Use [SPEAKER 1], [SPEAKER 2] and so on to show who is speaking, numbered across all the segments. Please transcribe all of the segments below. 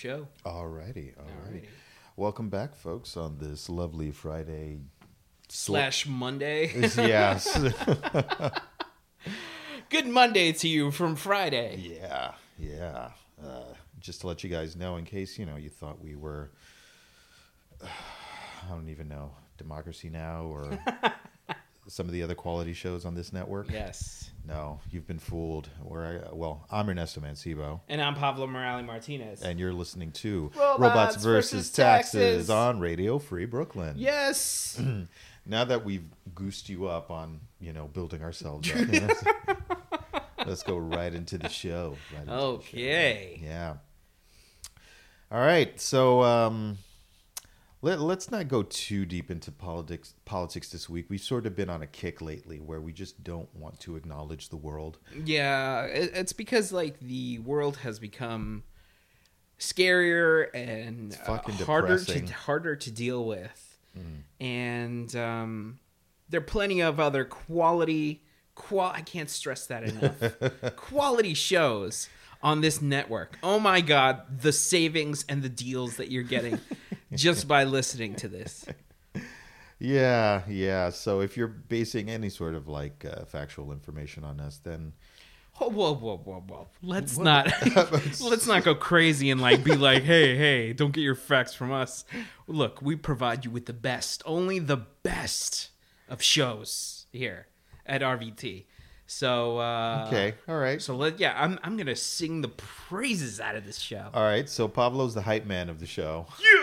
[SPEAKER 1] show.
[SPEAKER 2] Alrighty, alrighty.
[SPEAKER 1] Alrighty.
[SPEAKER 2] Welcome back, folks, on this lovely Friday.
[SPEAKER 1] Slash Monday.
[SPEAKER 2] yes.
[SPEAKER 1] Good Monday to you from Friday.
[SPEAKER 2] yeah, yeah. Uh, just to let you guys know, in case you know you thought we were, I don't even know, Democracy Now or some of the other quality shows on this network.
[SPEAKER 1] Yes.
[SPEAKER 2] No, you've been fooled. We're, uh, well, I'm Ernesto Mancibo.
[SPEAKER 1] And I'm Pablo Morales Martinez.
[SPEAKER 2] And you're listening to
[SPEAKER 1] Robots
[SPEAKER 2] versus,
[SPEAKER 1] versus
[SPEAKER 2] Taxes.
[SPEAKER 1] Taxes.
[SPEAKER 2] on Radio Free Brooklyn.
[SPEAKER 1] yes.
[SPEAKER 2] now that we've goosed you up on you know building ourselves up let's, go right into the show right into the
[SPEAKER 1] Okay.
[SPEAKER 2] show. yeah all right so um let, let's not go too deep into politics politics this week we've sort of been on a kick lately where we just don't want to acknowledge the world
[SPEAKER 1] Yeah, it's because like the world has become scarier and uh,
[SPEAKER 2] fucking
[SPEAKER 1] harder
[SPEAKER 2] depressing.
[SPEAKER 1] to harder to deal with, and um, there are plenty of other quality qual. I can't stress that enough. quality shows on this network. Oh my god, the savings and the deals that you're getting just by listening to this.
[SPEAKER 2] yeah yeah so if you're basing any sort of like uh, factual information on us then
[SPEAKER 1] Whoa, whoa, whoa, whoa, whoa! Let's not let's not go crazy and like be like, hey, hey, don't get your facts from us. Look, we provide you with the best, only the best of shows here at RVT. So uh,
[SPEAKER 2] okay all right
[SPEAKER 1] so let yeah, I'm I'm gonna sing the praises out of this show.
[SPEAKER 2] all right so pablo's the hype man of the show
[SPEAKER 1] yeah.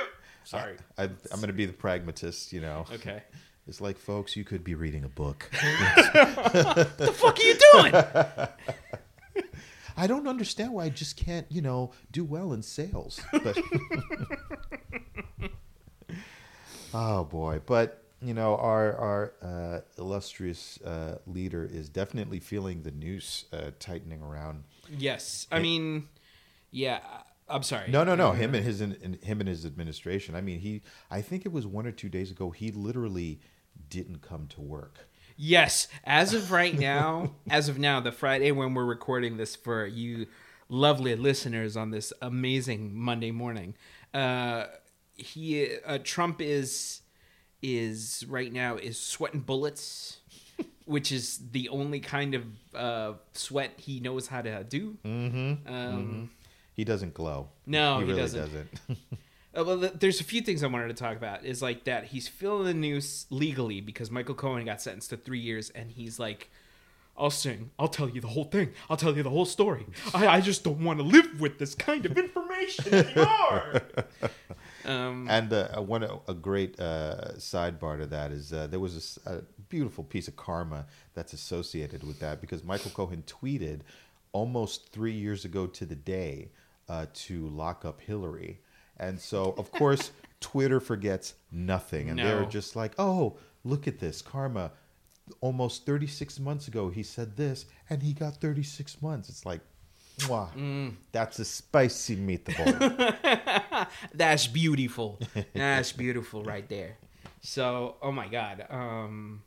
[SPEAKER 1] Sorry.
[SPEAKER 2] I, I'm going to be the pragmatist, you know.
[SPEAKER 1] Okay.
[SPEAKER 2] It's like, folks, you could be reading a book.
[SPEAKER 1] What the fuck are you doing?
[SPEAKER 2] I don't understand why I just can't, you know, do well in sales. But oh boy, but you know, our our uh, illustrious uh, leader is definitely feeling the noose uh, tightening around.
[SPEAKER 1] yes. I mean, yeah. I'm sorry.
[SPEAKER 2] No, no, no. Him and his in, him and his administration. I mean, he. I think it was one or two days ago. He literally didn't come to work.
[SPEAKER 1] Yes, as of right now, as of now, the Friday when we're recording this for you lovely listeners on this amazing Monday morning, uh, he uh, Trump is is right now is sweating bullets, which is the only kind of uh, sweat he knows how to do. Mm-hmm. Um,
[SPEAKER 2] He doesn't glow.
[SPEAKER 1] No,
[SPEAKER 2] he,
[SPEAKER 1] he
[SPEAKER 2] really
[SPEAKER 1] doesn't.
[SPEAKER 2] doesn't.
[SPEAKER 1] Uh, well, there's a few things I wanted to talk about. Is like that he's filling the news legally because Michael Cohen got sentenced to three years, and he's like, "I'll sing. I'll tell you the whole thing. I'll tell you the whole story. I, I just don't want to live with this kind of information anymore." um,
[SPEAKER 2] And uh, one a great uh, sidebar to that is uh, there was a beautiful piece of karma that's associated with that because Michael Cohen tweeted almost three years ago to the day uh, to lock up Hillary, and so of course Twitter forgets nothing, and they're just like, "Oh, look at this karma." Almost 36 months ago, he said this, and he got 36 months. It's like, wow,
[SPEAKER 1] Mm.
[SPEAKER 2] that's a spicy meatball.
[SPEAKER 1] that's beautiful. That's beautiful right there. So, oh my god. Um,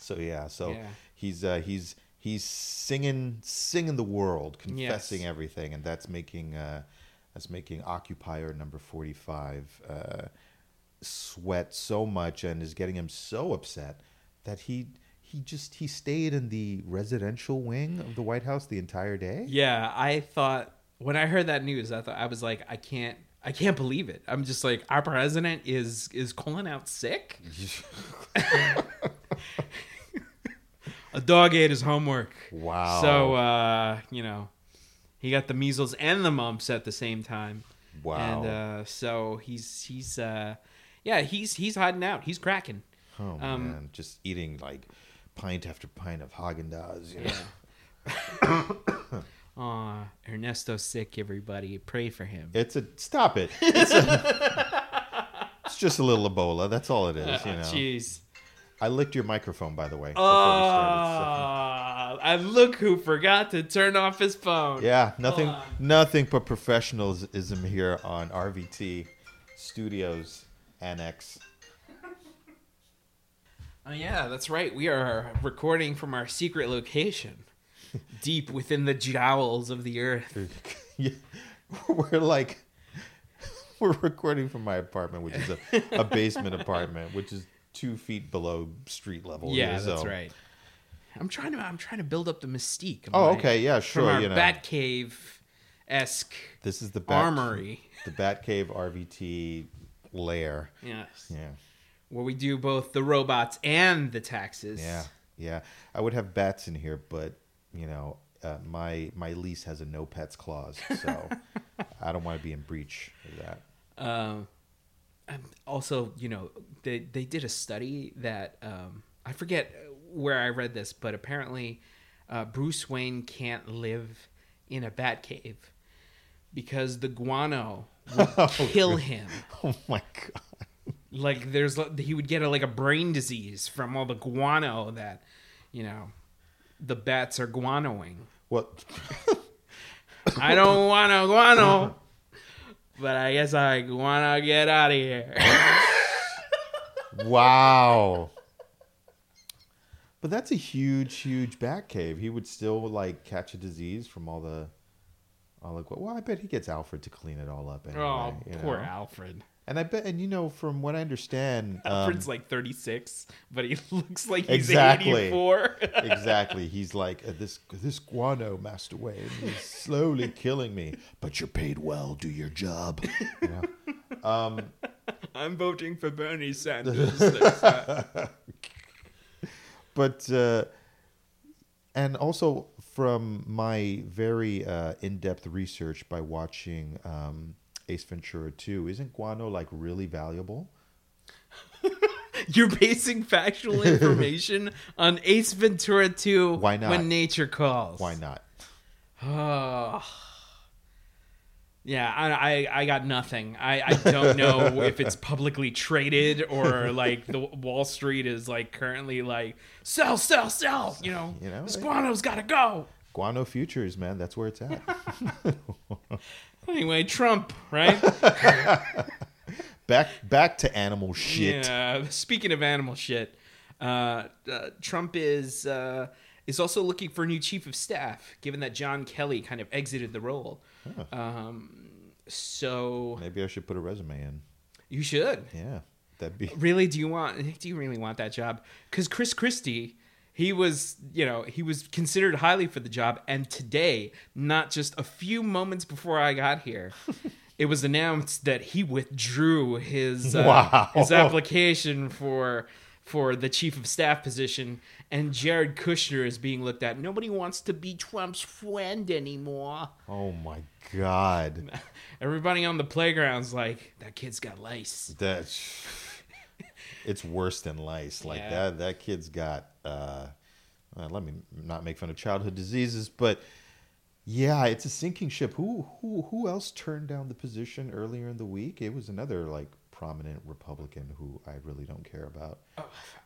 [SPEAKER 2] So yeah, so
[SPEAKER 1] Yeah.
[SPEAKER 2] he's uh, he's he's singing singing the world, confessing
[SPEAKER 1] Yes.
[SPEAKER 2] everything, and that's making uh, that's making occupier number forty five uh, sweat so much and is getting him so upset that he he just he stayed in the residential wing of the White House the entire day.
[SPEAKER 1] Yeah, I thought when I heard that news, I thought I was like, I can't, I can't believe it. I'm just like, our president is is calling out sick. A dog ate his homework.
[SPEAKER 2] Wow.
[SPEAKER 1] So uh, you know, he got the measles and the mumps at the same time.
[SPEAKER 2] Wow.
[SPEAKER 1] And uh, so he's he's uh, yeah, he's he's hiding out. He's cracking.
[SPEAKER 2] oh
[SPEAKER 1] um,
[SPEAKER 2] man, just eating like pint after pint of Haagen Dazs. You know?
[SPEAKER 1] Aw, Ernesto's sick. Everybody, pray for him.
[SPEAKER 2] It's a stop it. It's, a- it's just a little Ebola. That's all it is. You know.
[SPEAKER 1] Jeez.
[SPEAKER 2] I licked your microphone, by the way.
[SPEAKER 1] Oh, and look who forgot to turn off his phone.
[SPEAKER 2] Yeah, nothing, nothing but professionalism here on RVT Studios Annex.
[SPEAKER 1] Oh, yeah, that's right. We are recording from our secret location, deep within the jowls of the earth.
[SPEAKER 2] Yeah. we're like we're recording from my apartment, which is a, a basement apartment, which is two feet below street level.
[SPEAKER 1] Yeah,
[SPEAKER 2] here,
[SPEAKER 1] that's right. I'm trying to I'm trying to build up the mystique.
[SPEAKER 2] Oh,
[SPEAKER 1] my-
[SPEAKER 2] okay, yeah,
[SPEAKER 1] From
[SPEAKER 2] sure.
[SPEAKER 1] our
[SPEAKER 2] You know,
[SPEAKER 1] Batcave esque
[SPEAKER 2] this is the Bat,
[SPEAKER 1] armory.
[SPEAKER 2] the Batcave RVT lair.
[SPEAKER 1] Yes.
[SPEAKER 2] Yeah,
[SPEAKER 1] Where we do both the robots and the taxes.
[SPEAKER 2] yeah, yeah. I would have bats in here, but you know, uh, my my lease has a no pets clause, so I don't want to be in breach of that.
[SPEAKER 1] Um, and also, you know, they they did a study that um, I forget where I read this, but apparently, uh, Bruce Wayne can't live in a bat cave because the guano would kill him.
[SPEAKER 2] Oh my god.
[SPEAKER 1] Like, there's he would get a, like a brain disease from all the guano that, you know, the bats are guanoing.
[SPEAKER 2] What?
[SPEAKER 1] I don't want to guano, but I guess I want to get out of here.
[SPEAKER 2] Wow. But that's a huge, huge bat cave. He would still like catch a disease from all the, all the. Well, I bet he gets Alfred to clean it all up oh, anyway.
[SPEAKER 1] Oh, poor
[SPEAKER 2] know?
[SPEAKER 1] Alfred.
[SPEAKER 2] And I bet, and you know, from what I understand, um,
[SPEAKER 1] Alfred's like 36, but he looks like he's
[SPEAKER 2] Exactly.
[SPEAKER 1] 84.
[SPEAKER 2] exactly, he's like "Uh, this. This guano master way, is slowly killing me. But you're paid well. Do your job. You know? Um,
[SPEAKER 1] I'm voting for Bernie Sanders.
[SPEAKER 2] but uh, and also from my very uh, in-depth research by watching um, Ace Ventura 2, isn't guano like really valuable?
[SPEAKER 1] You're basing factual information on Ace Ventura 2
[SPEAKER 2] Why not?
[SPEAKER 1] when nature calls.
[SPEAKER 2] Why not?
[SPEAKER 1] Oh. Yeah, I, I, I got nothing. I, I don't know if it's publicly traded or like the Wall Street is like currently like sell, sell, sell. You know,
[SPEAKER 2] You know,
[SPEAKER 1] this guano's got to go.
[SPEAKER 2] Guano futures, man, that's where it's at.
[SPEAKER 1] Anyway, Trump, right?
[SPEAKER 2] back back to animal shit.
[SPEAKER 1] Yeah. Speaking of animal shit, uh, uh, Trump is uh, is also looking for a new chief of staff, given that John Kelly kind of exited the role. Um, so
[SPEAKER 2] Maybe I should put a resume in.
[SPEAKER 1] you should
[SPEAKER 2] Yeah, that'd be.
[SPEAKER 1] really. Do you want? Do you really want that job? Because Chris Christie. He was, you know, he was considered highly for the job, and today, not just a few moments before I got here, it was announced that he withdrew his uh,
[SPEAKER 2] Wow.
[SPEAKER 1] his application for for the chief of staff position, and Jared Kushner is being looked at. Nobody wants to be Trump's friend anymore.
[SPEAKER 2] Oh my god,
[SPEAKER 1] Everybody on the playground's like, that kid's got lice.
[SPEAKER 2] that's. It's worse than lice. Like
[SPEAKER 1] Yeah.
[SPEAKER 2] that. That kid's got. Uh Let me not make fun of childhood diseases, but yeah, it's a sinking ship. Who who who else turned down the position earlier in the week? It was another like prominent Republican who I really don't care about.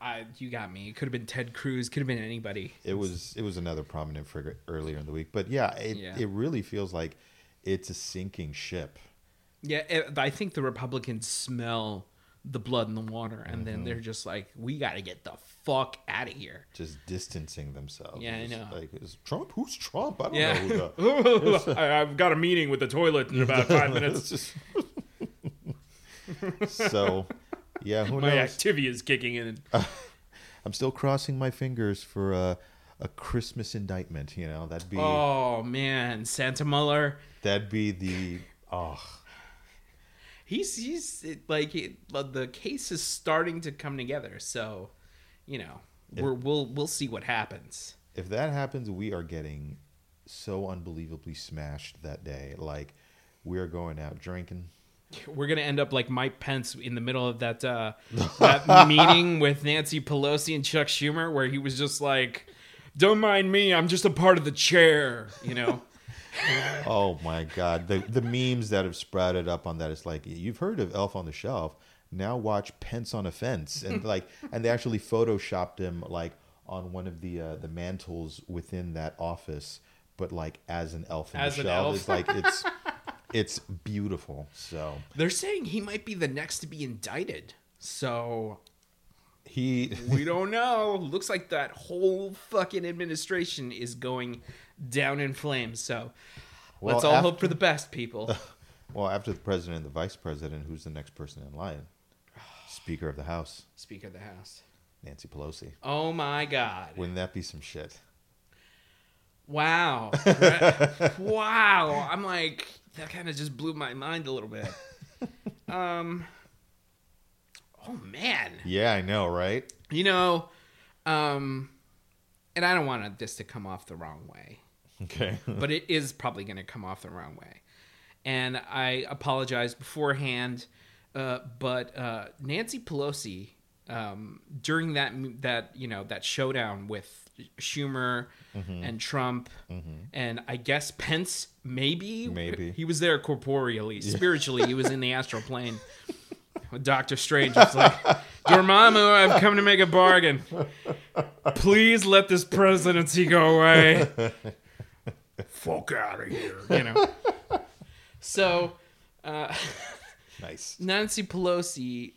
[SPEAKER 1] I, you got me. It could have been Ted Cruz. Could have been anybody.
[SPEAKER 2] It was it was another prominent figure earlier in the week, but yeah, it
[SPEAKER 1] Yeah.
[SPEAKER 2] it really feels like it's a sinking ship.
[SPEAKER 1] Yeah, it, I think the Republicans smell the blood in the water, and then mm-hmm. they're just like, we got to get the fuck out of here.
[SPEAKER 2] Just distancing themselves.
[SPEAKER 1] Yeah, I know.
[SPEAKER 2] Like, is Trump? Who's Trump? I don't
[SPEAKER 1] Yeah.
[SPEAKER 2] know. Who the,
[SPEAKER 1] I, I've got a meeting with the toilet in about five minutes.
[SPEAKER 2] Just- so, yeah, who
[SPEAKER 1] My
[SPEAKER 2] knows?
[SPEAKER 1] activity is kicking in.
[SPEAKER 2] I'm still crossing my fingers for a, a Christmas indictment. You know, that'd be
[SPEAKER 1] Oh man, Santa Mueller.
[SPEAKER 2] that'd be the oh
[SPEAKER 1] He's he's it, like it, the case is starting to come together. So, you know, we're, we'll we'll see what happens.
[SPEAKER 2] if that happens, we are getting so unbelievably smashed that day. Like we are going out drinking.
[SPEAKER 1] We're gonna end up like Mike Pence in the middle of that uh, that meeting with Nancy Pelosi and Chuck Schumer, where he was just like, "Don't mind me, I'm just a part of the chair," you know.
[SPEAKER 2] Oh my god, the the memes that have sprouted up on that. It's like you've heard of Elf on the Shelf. Now watch Pence on a Fence, and like, and they actually photoshopped him like on one of the uh, the mantles within that office, but like as an elf on
[SPEAKER 1] As
[SPEAKER 2] the shelf.
[SPEAKER 1] elf.
[SPEAKER 2] It's like it's it's beautiful. So
[SPEAKER 1] They're saying he might be the next to be indicted. So
[SPEAKER 2] he
[SPEAKER 1] we don't know. Looks like that whole fucking administration is going down in flames. So
[SPEAKER 2] Well,
[SPEAKER 1] Let's all hope for the best, people.
[SPEAKER 2] Well, after the president and the vice president, who's the next person in line? Speaker of the House,
[SPEAKER 1] Speaker of the House.
[SPEAKER 2] Nancy Pelosi.
[SPEAKER 1] Oh my God!
[SPEAKER 2] Wouldn't that be some shit?
[SPEAKER 1] Wow! Wow! I'm like that. Kind of just blew my mind a little bit. Um. Oh man!
[SPEAKER 2] Yeah, I know, right?
[SPEAKER 1] You know, um, and I don't want this to come off the wrong way.
[SPEAKER 2] Okay.
[SPEAKER 1] but it is probably going to come off the wrong way. And I apologize beforehand, uh, but uh, Nancy Pelosi um, during that that you know that showdown with Schumer and Trump and I guess Pence maybe
[SPEAKER 2] Maybe.
[SPEAKER 1] he was there corporeally spiritually he was in the astral plane. Doctor Strange was like, Dormammu, I've come to make a bargain. Please let this presidency go away fuck out of here, you know. so, uh,
[SPEAKER 2] nice.
[SPEAKER 1] Nancy Pelosi,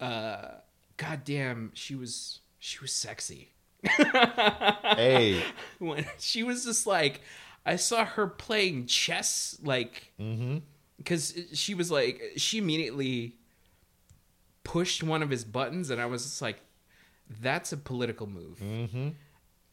[SPEAKER 1] uh, goddamn, she was she was sexy.
[SPEAKER 2] Hey,
[SPEAKER 1] When she was just like, I saw her playing chess, like, because she was like, she immediately pushed one of his buttons, and I was just like, that's a political move.
[SPEAKER 2] mm-hmm.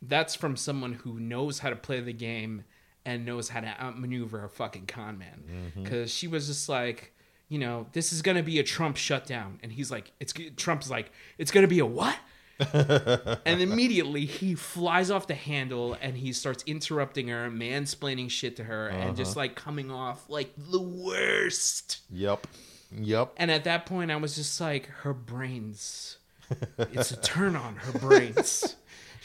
[SPEAKER 1] that's from someone who knows how to play the game and knows how to outmaneuver a fucking con man.
[SPEAKER 2] Mm-hmm.
[SPEAKER 1] Because she was just like, you know, this is gonna be a Trump shutdown, and he's like, it's Trump's like, it's gonna be a what? and immediately he flies off the handle and he starts interrupting her, mansplaining shit to her, and just
[SPEAKER 2] Uh-huh.
[SPEAKER 1] like coming off like the worst.
[SPEAKER 2] Yep. Yep.
[SPEAKER 1] And at that point, I was just like, her brains. It's a turn on her brains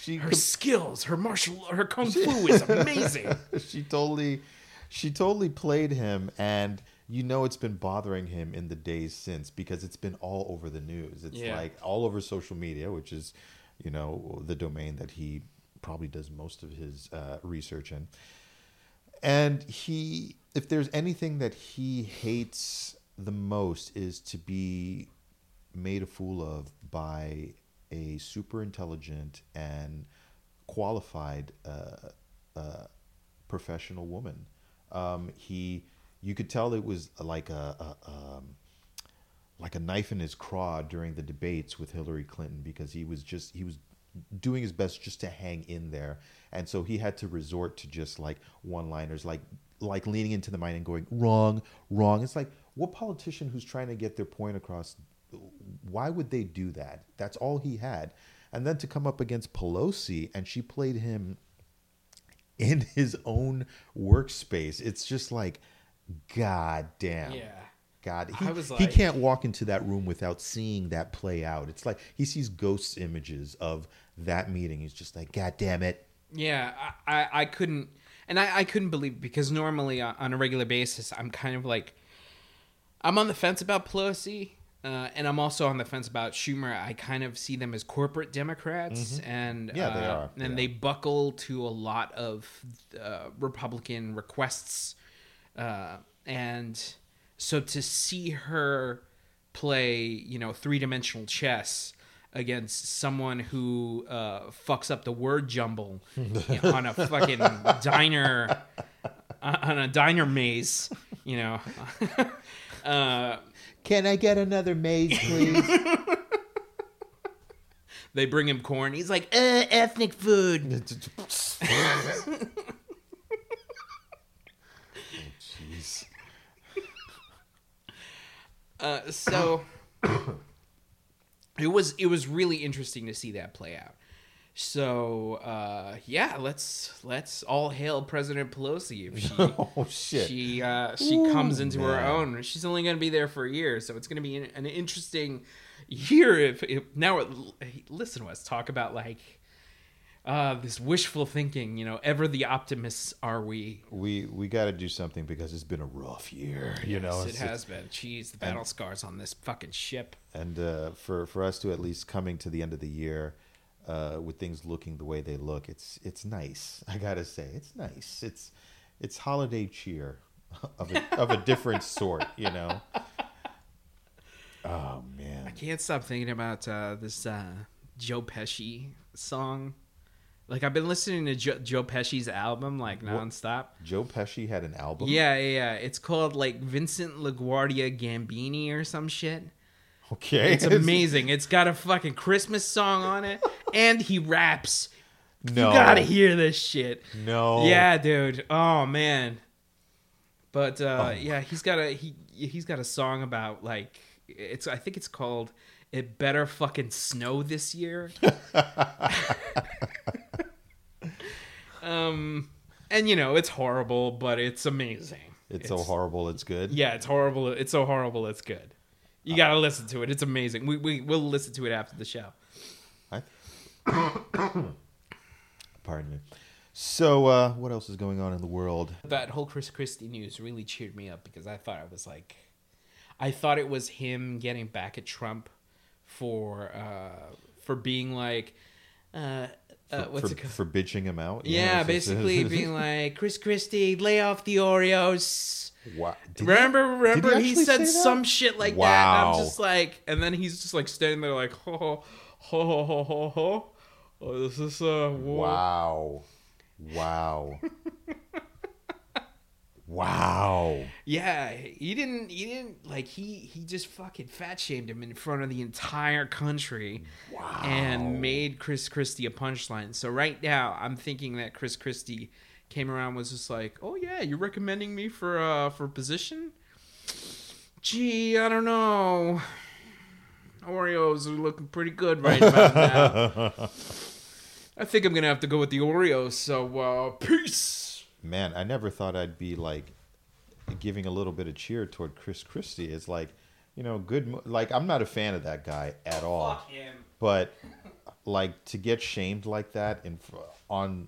[SPEAKER 2] She
[SPEAKER 1] her skills, her martial, her kung fu is amazing.
[SPEAKER 2] she totally she totally played him and you know it's been bothering him in the days since because it's been all over the news it's
[SPEAKER 1] Yeah.
[SPEAKER 2] like all over social media which is you know the domain that he probably does most of his uh, research in and he if there's anything that he hates the most is to be made a fool of by a super intelligent and qualified uh, uh, professional woman. Um, he, you could tell it was like a, a um, like a knife in his craw during the debates with Hillary Clinton because he was just he was doing his best just to hang in there, and so he had to resort to just like one-liners, like like leaning into the mic and going wrong, wrong. It's like what politician who's trying to get their point across? Why would they do that? That's all he had, and then to come up against Pelosi and she played him in his own workspace. It's just like, god damn.
[SPEAKER 1] Yeah.
[SPEAKER 2] God, he,
[SPEAKER 1] I was
[SPEAKER 2] he can't walk into that room without seeing that play out. It's like he sees ghost images of that meeting. He's just like, God damn it.
[SPEAKER 1] Yeah, I, I, I couldn't, and I, I couldn't believe because normally on on a regular basis I'm kind of like, I'm on the fence about Pelosi, uh, and I'm also on the fence about Schumer. I kind of see them as corporate Democrats, and
[SPEAKER 2] Mm-hmm. Yeah, they
[SPEAKER 1] uh,
[SPEAKER 2] are. They
[SPEAKER 1] and
[SPEAKER 2] are.
[SPEAKER 1] they buckle to a lot of uh, Republican requests, uh, and so to see her play, you know, three dimensional chess against someone who uh, fucks up the word jumble on a fucking diner on a diner maze, you know.
[SPEAKER 2] Can I get another maze, please?
[SPEAKER 1] they bring him corn. He's like, uh, ethnic food.
[SPEAKER 2] Oh, jeez.
[SPEAKER 1] Uh, so it was it was really interesting to see that play out. So uh, yeah, let's let's all hail President Pelosi if she
[SPEAKER 2] Oh shit.
[SPEAKER 1] she uh, she
[SPEAKER 2] Ooh,
[SPEAKER 1] comes into her own. She's only going to be there for a year, so it's going to be an, an interesting year. If, if now listen to us talk about like uh, this wishful thinking. You know, ever the optimists are we?
[SPEAKER 2] we we got to do something because it's been a rough year. You know,
[SPEAKER 1] Yes, it
[SPEAKER 2] It's-
[SPEAKER 1] has been. Jeez, the battle scars on this fucking ship.
[SPEAKER 2] and uh, for for us to at least coming to the end of the year uh, with things looking the way they look, it's it's nice. I gotta say, it's nice. It's it's holiday cheer of a, of a different sort, you know. Oh man, I
[SPEAKER 1] can't stop thinking about uh, this uh, Joe Pesci song. Like I've been listening to Joe, Joe Pesci's album like nonstop.
[SPEAKER 2] Joe Pesci had an album.
[SPEAKER 1] Yeah, yeah, yeah. It's called like Vincent LaGuardia Gambini or some shit.
[SPEAKER 2] Okay.
[SPEAKER 1] It's amazing. It's got a fucking Christmas song on it, and he raps.
[SPEAKER 2] no.
[SPEAKER 1] You gotta hear this shit.
[SPEAKER 2] No.
[SPEAKER 1] Yeah, dude. Oh man. But uh,
[SPEAKER 2] Oh.
[SPEAKER 1] yeah, he's got a he he's got a song about like it's I think it's called "It Better Fucking Snow This Year." um, and you know it's horrible, but it's amazing.
[SPEAKER 2] It's, so horrible. It's good.
[SPEAKER 1] Yeah, it's horrible. It's so horrible. It's good. You gotta listen to it. It's amazing. We we will listen to it after the show.
[SPEAKER 2] Pardon me. So, uh, what else is going on in the world?
[SPEAKER 1] that whole Chris Christie news really cheered me up because I thought it was like, I thought it was him getting back at Trump for uh, for being like, uh, uh,
[SPEAKER 2] For,
[SPEAKER 1] what's
[SPEAKER 2] for,
[SPEAKER 1] it called?
[SPEAKER 2] for bitching him out? You know,
[SPEAKER 1] yeah, basically being like, Chris Christie, lay off the Oreos.
[SPEAKER 2] Wow. Did he-
[SPEAKER 1] remember, remember, he,
[SPEAKER 2] actually
[SPEAKER 1] said some shit like that. And I'm just like, and then he's just like standing there like, ho ho ho ho ho ho. Oh, this is uh.
[SPEAKER 2] Wow. Wow. wow.
[SPEAKER 1] Yeah, he didn't. He didn't like. He he just fucking fat shamed him in front of the entire country,
[SPEAKER 2] Wow.
[SPEAKER 1] and made Chris Christie a punchline. So right now, I'm thinking that Chris Christie came around was just like, "Oh yeah, you're recommending me for uh for a position." Gee, I don't know. Oreos are looking pretty good right about now. I think I'm gonna have to go with the Oreos. So uh, peace.
[SPEAKER 2] Man, I never thought I'd be like giving a little bit of cheer toward Chris Christie. It's like, you know, good. mo- Like, I'm not a fan of that guy at all.
[SPEAKER 1] Fuck him.
[SPEAKER 2] But like to get shamed like that in fr- on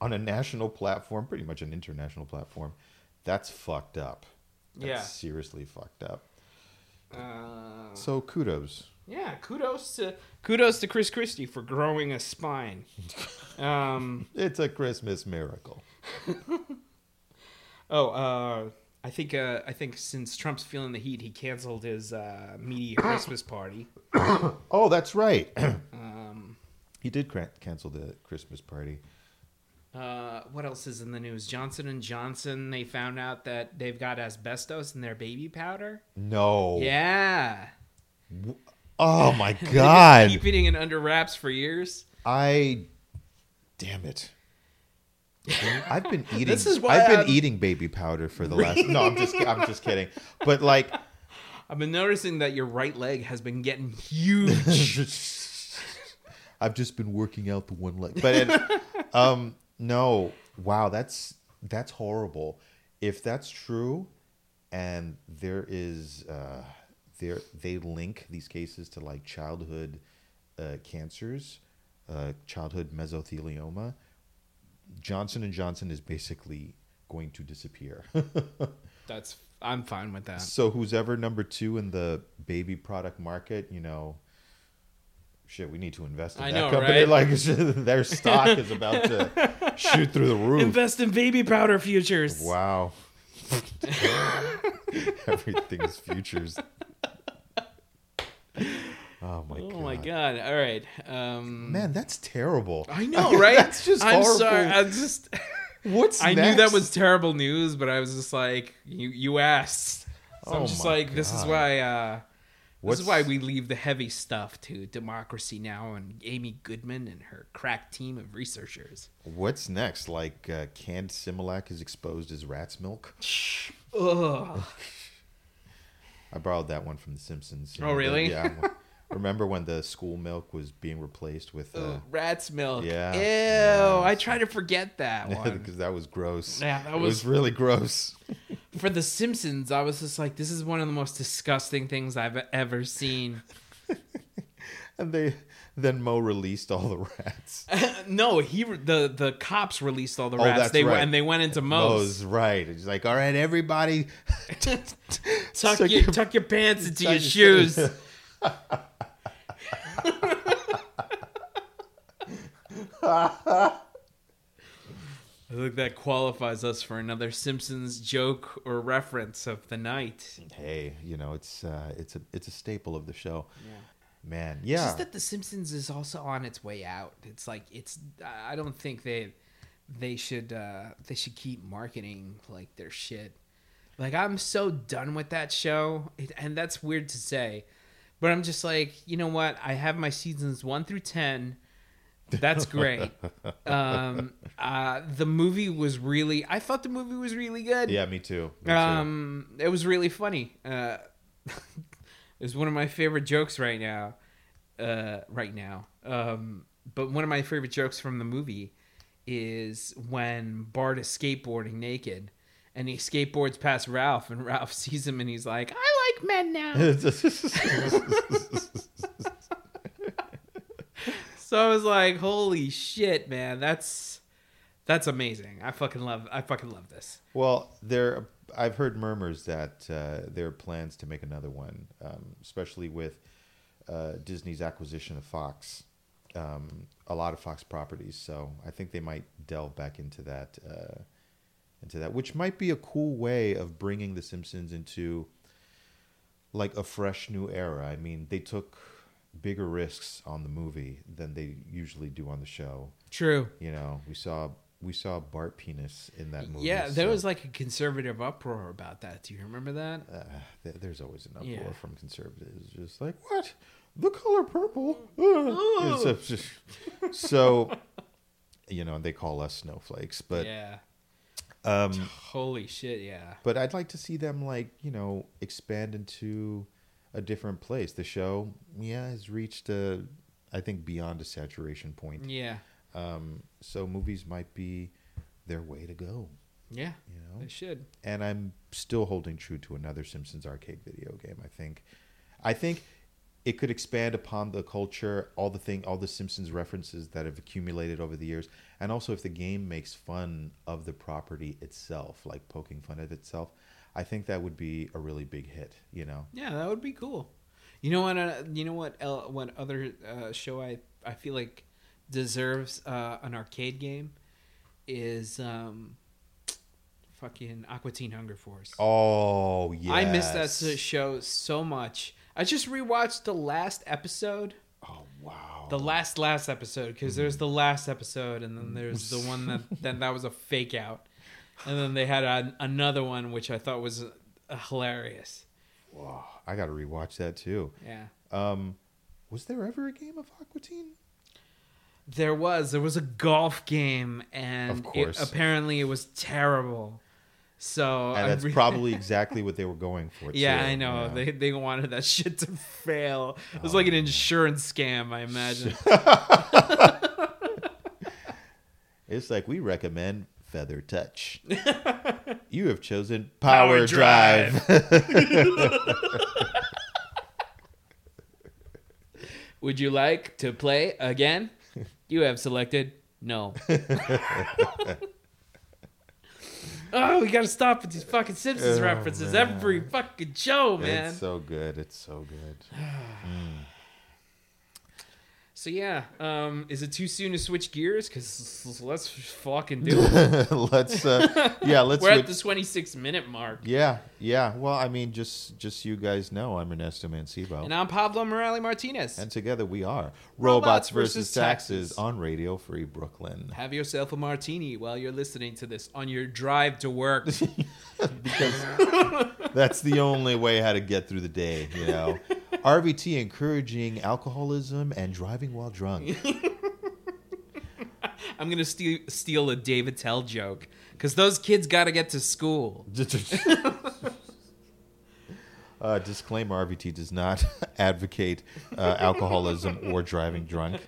[SPEAKER 2] on a national platform, pretty much an international platform, that's fucked up. That's
[SPEAKER 1] Yeah.
[SPEAKER 2] seriously fucked up.
[SPEAKER 1] Uh,
[SPEAKER 2] So kudos.
[SPEAKER 1] Yeah, kudos to kudos to Chris Christie for growing a spine. Um,
[SPEAKER 2] It's a Christmas miracle.
[SPEAKER 1] oh, uh, I think uh, I think since Trump's feeling the heat, he canceled his uh, media Christmas party.
[SPEAKER 2] Oh, that's right.
[SPEAKER 1] Um,
[SPEAKER 2] he did cra- cancel the Christmas party.
[SPEAKER 1] Uh, what else is in the news? Johnson and Johnson they found out that they've got asbestos in their baby powder.
[SPEAKER 2] No.
[SPEAKER 1] Yeah,
[SPEAKER 2] Oh my god.
[SPEAKER 1] keeping it under wraps for years.
[SPEAKER 2] I damn it. I've been eating.
[SPEAKER 1] This is why
[SPEAKER 2] I've been
[SPEAKER 1] I'm-
[SPEAKER 2] eting baby powder for the last. No, I'm just. I'm just kidding. But like,
[SPEAKER 1] I've been noticing that your right leg has been getting huge.
[SPEAKER 2] I've just been working out the one leg. But it, um, no, wow, that's that's horrible. If that's true, and there is uh, there they link these cases to like childhood uh, cancers, uh, childhood mesothelioma. Johnson and Johnson is basically going to disappear.
[SPEAKER 1] That's I'm fine with that.
[SPEAKER 2] so who's ever number two in the baby product market, you know, shit, we need to invest in
[SPEAKER 1] I
[SPEAKER 2] that
[SPEAKER 1] know,
[SPEAKER 2] company.
[SPEAKER 1] right?
[SPEAKER 2] Like their stock is about to shoot through the roof.
[SPEAKER 1] Invest in baby powder futures.
[SPEAKER 2] Wow. Everything's futures. Oh my god.
[SPEAKER 1] Oh my god! All right, um,
[SPEAKER 2] Man, that's terrible.
[SPEAKER 1] I know, right?
[SPEAKER 2] that's just horrible.
[SPEAKER 1] I'm
[SPEAKER 2] horrible.
[SPEAKER 1] sorry. I'm just.
[SPEAKER 2] What's
[SPEAKER 1] I knew that was terrible news, but I was just like, you you asked, so I'm
[SPEAKER 2] Oh
[SPEAKER 1] just
[SPEAKER 2] my
[SPEAKER 1] like, this is why. uh This
[SPEAKER 2] What's-
[SPEAKER 1] is why we leave the heavy stuff to Democracy Now and Amy Goodman and her crack team of researchers.
[SPEAKER 2] What's next? Like uh, canned Similac is exposed as rat's milk.
[SPEAKER 1] Ugh.
[SPEAKER 2] I borrowed that one from The Simpsons.
[SPEAKER 1] Oh,
[SPEAKER 2] know,
[SPEAKER 1] really?
[SPEAKER 2] yeah. Remember when the school milk was being replaced with? Uh,
[SPEAKER 1] Ugh, rat's milk.
[SPEAKER 2] yeah.
[SPEAKER 1] Ew.
[SPEAKER 2] Yeah.
[SPEAKER 1] I try to forget that one.
[SPEAKER 2] because that was gross.
[SPEAKER 1] Yeah, that
[SPEAKER 2] it
[SPEAKER 1] was-
[SPEAKER 2] was really gross.
[SPEAKER 1] For The Simpsons, I was just like, this is one of the most disgusting things I've ever seen.
[SPEAKER 2] And they then Moe released all the rats.
[SPEAKER 1] no, he the the cops released all the
[SPEAKER 2] Oh,
[SPEAKER 1] rats.
[SPEAKER 2] that's
[SPEAKER 1] they
[SPEAKER 2] right.
[SPEAKER 1] and they went into Moe's.
[SPEAKER 2] Mo's right. It's like, all right, everybody,
[SPEAKER 1] Tuck,
[SPEAKER 2] Tuck
[SPEAKER 1] your,
[SPEAKER 2] your-
[SPEAKER 1] tuck your pants into your
[SPEAKER 2] your-
[SPEAKER 1] shoes. I think that qualifies us for another Simpsons joke or reference of the night.
[SPEAKER 2] hey, you know, it's uh, it's a it's a staple of the show. Man,
[SPEAKER 1] It's
[SPEAKER 2] yeah.
[SPEAKER 1] Just that The Simpsons is also on its way out. It's like it's. I don't think they they should uh, they should keep marketing like their shit. Like I'm so done with that show, it, and that's weird to say, but I'm just like, you know what? I have my seasons one through ten. That's great. um, uh, the movie was really. I thought the movie was really good.
[SPEAKER 2] yeah, me too. Me too.
[SPEAKER 1] Um, it was really funny. Uh, it's one of my favorite jokes right now. Uh, right now. Um, but one of my favorite jokes from the movie is when Bart is skateboarding naked, and he skateboards past Ralph, and Ralph sees him, and he's like, "I like men now." so I was like, "Holy shit, man! That's that's amazing. I fucking love. I fucking love this."
[SPEAKER 2] well, there. I've heard murmurs that uh, there are plans to make another one, um, especially with uh, Disney's acquisition of Fox, um, a lot of Fox properties. So I think they might delve back into that, uh, into that, which might be a cool way of bringing The Simpsons into like a fresh new era. I mean, they took bigger risks on the movie than they usually do on the show.
[SPEAKER 1] True.
[SPEAKER 2] You know, we saw we saw Bart penis in that movie.
[SPEAKER 1] Yeah, there
[SPEAKER 2] so,
[SPEAKER 1] was like a conservative uproar about that. Do you remember that?
[SPEAKER 2] uh, th- there's always an uproar
[SPEAKER 1] Yeah.
[SPEAKER 2] from conservatives, just like what the color purple. Uh, just- so, you know, they call us snowflakes, but
[SPEAKER 1] yeah.
[SPEAKER 2] Um,
[SPEAKER 1] Holy shit, yeah.
[SPEAKER 2] but I'd like to see them like you know expand into a different place. The show, yeah, has reached a, I think, beyond a saturation point.
[SPEAKER 1] Yeah.
[SPEAKER 2] Um, so movies might be their way to go.
[SPEAKER 1] Yeah.
[SPEAKER 2] You know,
[SPEAKER 1] They should.
[SPEAKER 2] and I'm still holding true to another Simpsons arcade video game. I think, I think it could expand upon the culture, all the thing, all the Simpsons references that have accumulated over the years, and also if the game makes fun of the property itself, like poking fun at itself, I think that would be a really big hit. You know,
[SPEAKER 1] Yeah, that would be cool. You know what? Uh, you know what? El- what other uh, show I I feel like deserves uh, an arcade game is um, fucking Aqua Teen Hunger Force.
[SPEAKER 2] oh yeah,
[SPEAKER 1] I miss that show so much. I just rewatched the last episode.
[SPEAKER 2] Oh wow,
[SPEAKER 1] the last last episode because there's the last episode and then there's the one that then that was a fake out. And then they had a, another one which i thought was uh, hilarious.
[SPEAKER 2] Wow, I got to rewatch that too.
[SPEAKER 1] yeah.
[SPEAKER 2] Um, was there ever a game of Aqua Teen?
[SPEAKER 1] There was. There was a golf game and
[SPEAKER 2] Of
[SPEAKER 1] it- apparently it was terrible so
[SPEAKER 2] And
[SPEAKER 1] I'm
[SPEAKER 2] that's
[SPEAKER 1] re-
[SPEAKER 2] probably exactly what they were going for.
[SPEAKER 1] yeah
[SPEAKER 2] too,
[SPEAKER 1] i know
[SPEAKER 2] yeah.
[SPEAKER 1] they they wanted that shit to fail it was
[SPEAKER 2] Oh,
[SPEAKER 1] like an insurance scam i imagine
[SPEAKER 2] It's like we recommend Feather Touch. you have chosen
[SPEAKER 1] Power
[SPEAKER 2] Power, Drive.
[SPEAKER 1] Would you like to play again? You have selected no. Oh, we gotta stop with these fucking Simpsons
[SPEAKER 2] Oh,
[SPEAKER 1] references
[SPEAKER 2] man.
[SPEAKER 1] every fucking show, man.
[SPEAKER 2] It's so good. It's so good. Mm.
[SPEAKER 1] So yeah, um, is it too soon to switch gears? Because let's fucking do it.
[SPEAKER 2] let's uh yeah, let's
[SPEAKER 1] We're at the 26 minute mark,
[SPEAKER 2] Yeah, yeah. Well, I mean just just you guys know I'm Ernesto Mancibo.
[SPEAKER 1] and I'm Pablo Morales Martinez.
[SPEAKER 2] And together we are
[SPEAKER 1] Robots
[SPEAKER 2] Robots,
[SPEAKER 1] versus
[SPEAKER 2] versus
[SPEAKER 1] Taxes.
[SPEAKER 2] Taxes on Radio Free Brooklyn.
[SPEAKER 1] Have yourself a martini while you're listening to this on your drive to work.
[SPEAKER 2] because that's the only way how to get through the day, you know. RVT encouraging alcoholism and driving while drunk.
[SPEAKER 1] I'm gonna steal steal a Dave Attell joke because those kids got to get to school.
[SPEAKER 2] uh, disclaimer: RVT does not advocate uh, alcoholism or driving drunk.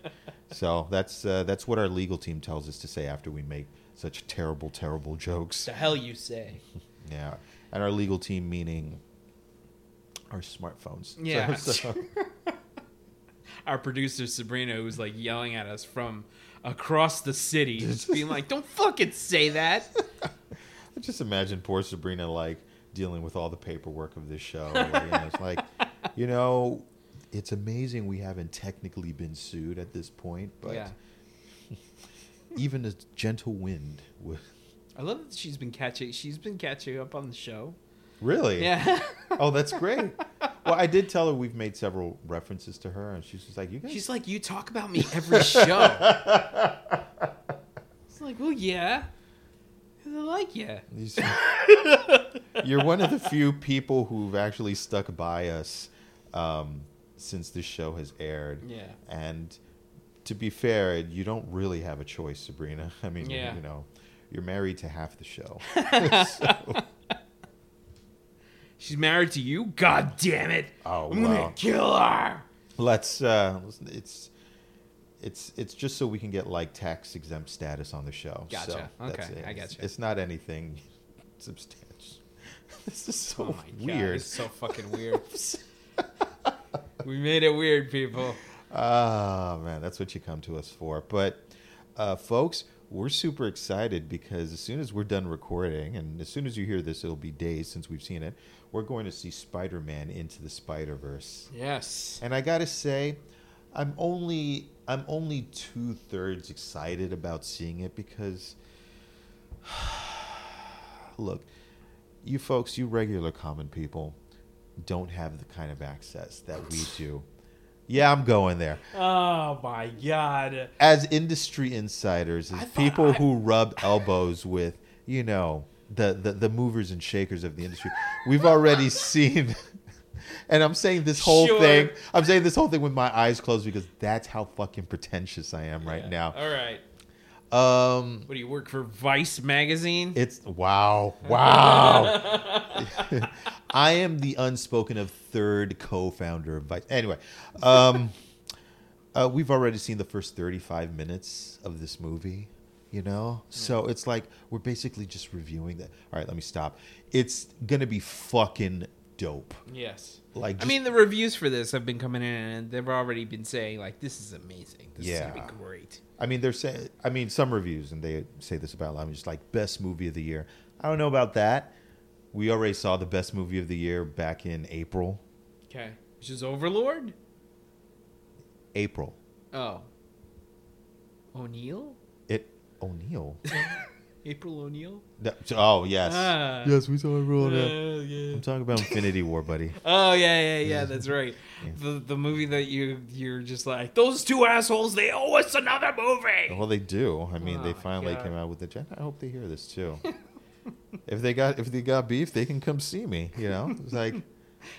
[SPEAKER 2] So that's uh, that's what our legal team tells us to say after we make such terrible, terrible jokes.
[SPEAKER 1] The hell you say?
[SPEAKER 2] Yeah, and our legal team meaning our smartphones. So-
[SPEAKER 1] Yeah.
[SPEAKER 2] so-
[SPEAKER 1] Our producer Sabrina, who's like yelling at us from across the city, just being like, "Don't fucking say that."
[SPEAKER 2] I just imagine poor Sabrina like dealing with all the paperwork of this show. Like, you know, it's like, you know, it's amazing we haven't technically been sued at this point, but
[SPEAKER 1] yeah,
[SPEAKER 2] even a gentle wind would.
[SPEAKER 1] I love that she's been catching. She's been catching up on the show.
[SPEAKER 2] Really?
[SPEAKER 1] Yeah.
[SPEAKER 2] Oh, that's great. Well, I did tell her we've made several references to her, and she's just like, "You guys."
[SPEAKER 1] She's like, you talk about me every show. it's like, well, yeah. I like you.
[SPEAKER 2] You- You're one of the few people who've actually stuck by us um, since this show has aired.
[SPEAKER 1] Yeah.
[SPEAKER 2] And to be fair, you don't really have a choice, Sabrina. I mean,
[SPEAKER 1] Yeah.
[SPEAKER 2] you know, you're married to half the show.
[SPEAKER 1] She's married to you? God damn it.
[SPEAKER 2] Oh,
[SPEAKER 1] I'm
[SPEAKER 2] wow.
[SPEAKER 1] gonna kill her.
[SPEAKER 2] Let's. Uh, listen, it's. It's it's just so we can get like tax exempt status on the show.
[SPEAKER 1] Gotcha.
[SPEAKER 2] So that's
[SPEAKER 1] Okay,
[SPEAKER 2] it.
[SPEAKER 1] I gotcha.
[SPEAKER 2] It's not anything substantial. This is so
[SPEAKER 1] Oh my
[SPEAKER 2] weird.
[SPEAKER 1] God, it's so fucking weird. we made it weird, people.
[SPEAKER 2] Ah, man, that's what you come to us for. But, uh, folks, we're super excited because as soon as we're done recording, and as soon as you hear this, it'll be days since we've seen it, we're going to see Spider Man into the Spider Verse.
[SPEAKER 1] Yes.
[SPEAKER 2] And I gotta say, I'm only I'm only two thirds excited about seeing it because, look, you folks, you regular common people, don't have the kind of access that we do. Yeah, I'm going there.
[SPEAKER 1] Oh my god.
[SPEAKER 2] As industry insiders, as people
[SPEAKER 1] I-
[SPEAKER 2] who rub elbows with, you know, the, the the movers and shakers of the industry, we've already seen. And I'm saying this whole
[SPEAKER 1] Sure.
[SPEAKER 2] thing. I'm saying this whole thing with my eyes closed because that's how fucking pretentious I am right
[SPEAKER 1] right.
[SPEAKER 2] now. All right. Um,
[SPEAKER 1] What do you work for Vice magazine?
[SPEAKER 2] it's wow, wow. I am the unspoken of third co-founder of Vice. Anyway, um, uh, we've already seen the first 35 minutes of this movie. You know, so it's like we're basically just reviewing that. All right, let me stop. It's gonna be fucking dope.
[SPEAKER 1] yes.
[SPEAKER 2] Like,
[SPEAKER 1] I mean, the reviews for this have been coming in, and they've already been saying like, "This is amazing. This is
[SPEAKER 2] Yeah.
[SPEAKER 1] gonna be great."
[SPEAKER 2] I mean, they're saying. I mean, some reviews, and they say this about. I'm just like best movie of the year. I don't know about that. We already saw the best movie of the year back in April.
[SPEAKER 1] Okay. Which is Overlord.
[SPEAKER 2] April.
[SPEAKER 1] Oh. O'Neill.
[SPEAKER 2] It O'Neill.
[SPEAKER 1] April O'Neill.
[SPEAKER 2] That- oh yes,
[SPEAKER 1] Ah.
[SPEAKER 2] yes, we saw April. O'Neil.
[SPEAKER 1] Uh, yeah.
[SPEAKER 2] I'm talking about Infinity War, buddy.
[SPEAKER 1] Oh yeah, yeah, yeah. That's right. The the movie that you you're just like those two assholes. They owe us another movie.
[SPEAKER 2] Well, they do. I mean,
[SPEAKER 1] Oh,
[SPEAKER 2] they finally
[SPEAKER 1] God.
[SPEAKER 2] came out with the. gen- I hope they hear this too. if they got if they got beef, they can come see me. You know, it's like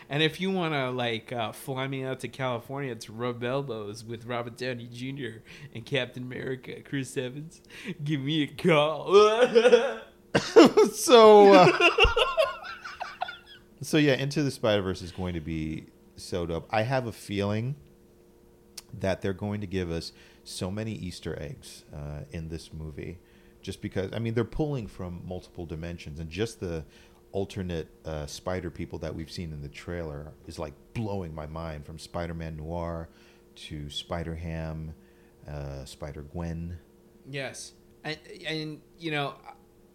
[SPEAKER 1] And if you want to like uh, fly me out to California to rub elbows with Robert Downey Jr. and Captain America, Chris Evans, give me a call.
[SPEAKER 2] so. Uh, so yeah, Into the Spider Verse is going to be so dope. I have a feeling that they're going to give us so many Easter eggs uh, in this movie, just because I mean they're pulling from multiple dimensions, and just the alternate uh, spider people that we've seen in the trailer is like blowing my mind. From Spider-Man Noir to Spider Ham, uh, Spider Gwen.
[SPEAKER 1] Yes, and and you know,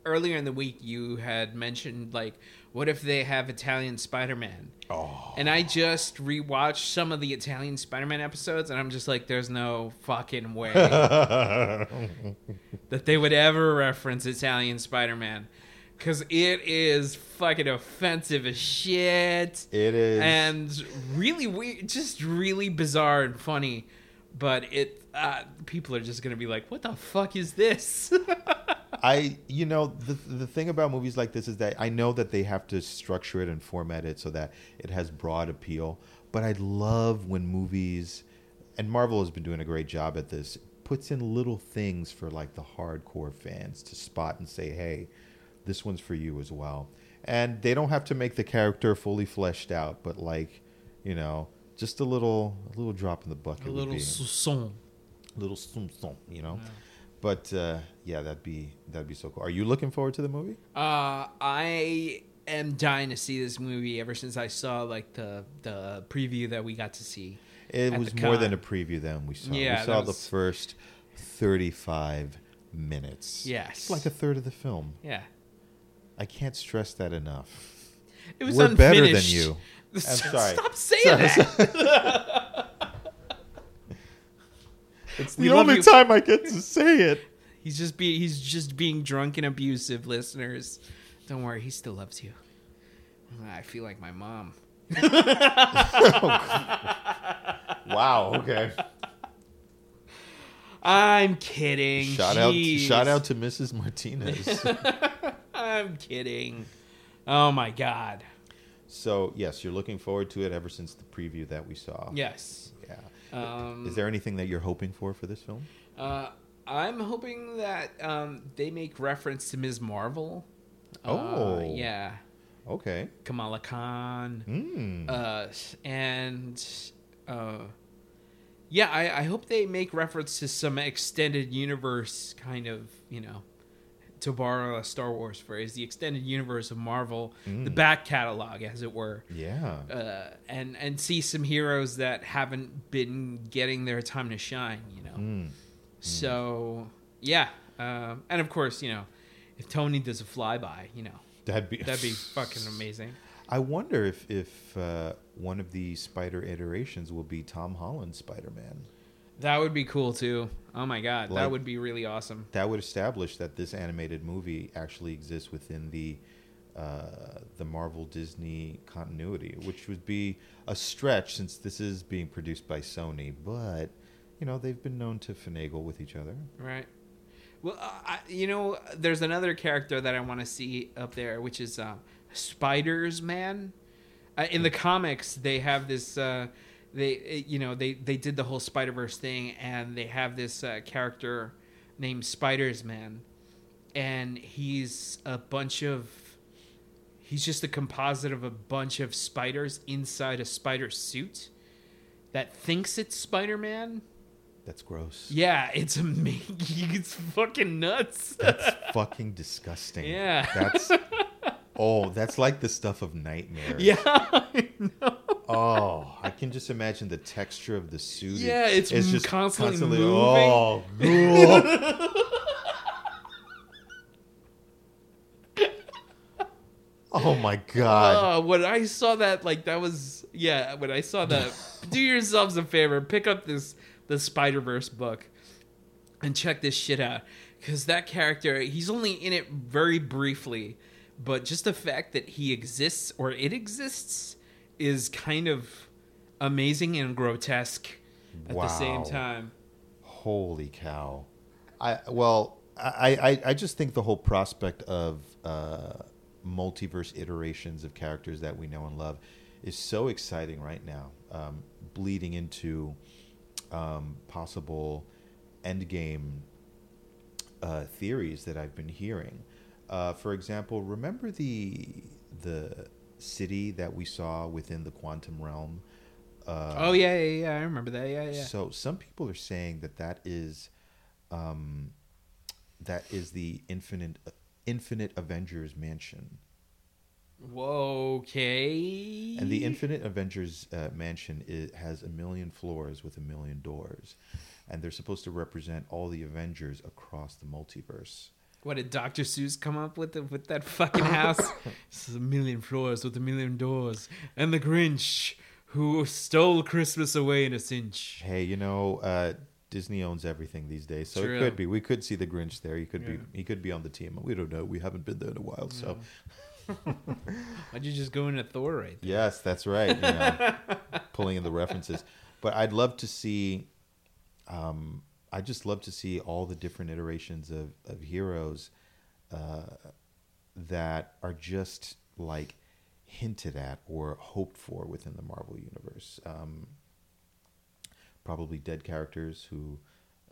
[SPEAKER 1] earlier in the week you had mentioned like, what if they have Italian Spider-Man?
[SPEAKER 2] Oh,
[SPEAKER 1] And I just rewatched some of the Italian Spider-Man episodes, and I'm just like, there's no fucking way that they would ever reference Italian Spider-Man, because it is fucking offensive as shit
[SPEAKER 2] it is.
[SPEAKER 1] and really weird, just really bizarre and funny. But it, uh, people are just gonna be like, "What the fuck is this?"
[SPEAKER 2] I, you know, the the thing about movies like this is that I know that they have to structure it and format it so that it has broad appeal. But I love when movies, and Marvel has been doing a great job at this, puts in little things for like the hardcore fans to spot and say, "Hey, this one's for you as well." And they don't have to make the character fully fleshed out, but like, you know, just a little a little drop in the bucket
[SPEAKER 1] a little song.
[SPEAKER 2] little sum sum, you know. But uh, yeah, that'd be that'd be so cool. Are you looking forward to the movie?
[SPEAKER 1] Uh, I am dying to see this movie ever since I saw like the the preview that we got to see.
[SPEAKER 2] It was more than a preview. Then we saw
[SPEAKER 1] Yeah,
[SPEAKER 2] we saw
[SPEAKER 1] that
[SPEAKER 2] the first thirty-five minutes.
[SPEAKER 1] Yes.
[SPEAKER 2] it's like a third of the film.
[SPEAKER 1] Yeah,
[SPEAKER 2] I can't stress that enough.
[SPEAKER 1] it was
[SPEAKER 2] We're
[SPEAKER 1] unfinished.
[SPEAKER 2] better than you. I'm
[SPEAKER 1] Stop saying
[SPEAKER 2] Sorry,
[SPEAKER 1] that.
[SPEAKER 2] It's the only
[SPEAKER 1] you.
[SPEAKER 2] time I get to say it.
[SPEAKER 1] He's just be he's just being drunk and abusive, listeners. Don't worry, he still loves you. I feel like my mom.
[SPEAKER 2] Wow. Okay.
[SPEAKER 1] I'm kidding.
[SPEAKER 2] shout out.
[SPEAKER 1] Jeez.
[SPEAKER 2] Shout out to Mrs. Martinez.
[SPEAKER 1] I'm kidding. Oh my god.
[SPEAKER 2] so yes, you're looking forward to it ever since the preview that we saw.
[SPEAKER 1] Yes. Um,
[SPEAKER 2] Is there anything that you're hoping for for this film?
[SPEAKER 1] Uh, I'm hoping that um, they make reference to Ms. Marvel.
[SPEAKER 2] Oh.
[SPEAKER 1] Uh, yeah.
[SPEAKER 2] Okay.
[SPEAKER 1] Kamala Khan.
[SPEAKER 2] Mm.
[SPEAKER 1] Uh, and uh, yeah, I, I hope they make reference to some extended universe kind of, you know, to borrow a Star Wars phrase, the extended universe of Marvel, the back catalog, as it were.
[SPEAKER 2] yeah.
[SPEAKER 1] Uh, and and see some heroes that haven't been getting their time to shine, you know.
[SPEAKER 2] Mm.
[SPEAKER 1] So yeah, um, and of course, you know, if Tony does a flyby, you know,
[SPEAKER 2] That'd be
[SPEAKER 1] that'd be fucking amazing.
[SPEAKER 2] I wonder if if uh, one of the Spider iterations will be Tom Holland's Spider Man.
[SPEAKER 1] That would be cool too. Oh my god, that would be really awesome.
[SPEAKER 2] That would establish that this animated movie actually exists within the uh, the Marvel Disney continuity, which would be a stretch since this is being produced by Sony. But you know they've been known to finagle with each other.
[SPEAKER 1] Right. Well, uh, I, you know, there's another character that I want to see up there, which is uh, Spiders Man. Uh, in the comics, they have this. They, uh, you know, they they did the whole Spider Verse thing, and they have this uh, character named Spiders Man, and he's a bunch of. He's just a composite of a bunch of spiders inside a spider suit that thinks it's Spider Man.
[SPEAKER 2] That's gross.
[SPEAKER 1] Yeah, it's amazing. It's fucking nuts.
[SPEAKER 2] That's fucking disgusting.
[SPEAKER 1] Yeah.
[SPEAKER 2] That's oh, that's like the stuff of nightmares.
[SPEAKER 1] yeah, I know.
[SPEAKER 2] Oh, I can just imagine the texture of the suit.
[SPEAKER 1] Yeah, it's m- constantly moving.
[SPEAKER 2] Oh, ugh. oh my god.
[SPEAKER 1] Uh, when I saw that, like that was yeah. When I saw that, do yourselves a favor, pick up this the Spider Verse book, and check this shit out. Because that character, he's only in it very briefly, but just the fact that he exists or it exists is kind of amazing and grotesque at the same time.
[SPEAKER 2] Holy cow! I well, I, I I just think the whole prospect of uh, multiverse iterations of characters that we know and love is so exciting right now. Um, bleeding into um, possible endgame uh, theories that I've been hearing. Uh, for example, remember the the city that we saw within the quantum realm? Uh,
[SPEAKER 1] oh yeah, yeah, yeah. I remember that. Yeah, yeah.
[SPEAKER 2] so some people are saying that that is, um, that is the infinite Infinite Avengers mansion,
[SPEAKER 1] Whoa, okay.
[SPEAKER 2] and the Infinite Avengers uh, mansion is, has a million floors with a million doors, and they're supposed to represent all the Avengers across the multiverse.
[SPEAKER 1] What did Dr. Seuss come up with the, with that fucking house? this is a million floors with a million doors, and the Grinch who stole Christmas away in a cinch.
[SPEAKER 2] Hey, you know, uh, Disney owns everything these days, so
[SPEAKER 1] True.
[SPEAKER 2] it could be. We could see the Grinch there. He could
[SPEAKER 1] Yeah.
[SPEAKER 2] be. He could be on the team. We don't know. We haven't been there in a while, so.
[SPEAKER 1] Why'd you just go into Thor right there?
[SPEAKER 2] Yes, that's right. You know, pulling in the references, but I'd love to see. Um, I just love to see all the different iterations of of heroes uh, that are just like hinted at or hoped for within the Marvel universe. Um, probably dead characters who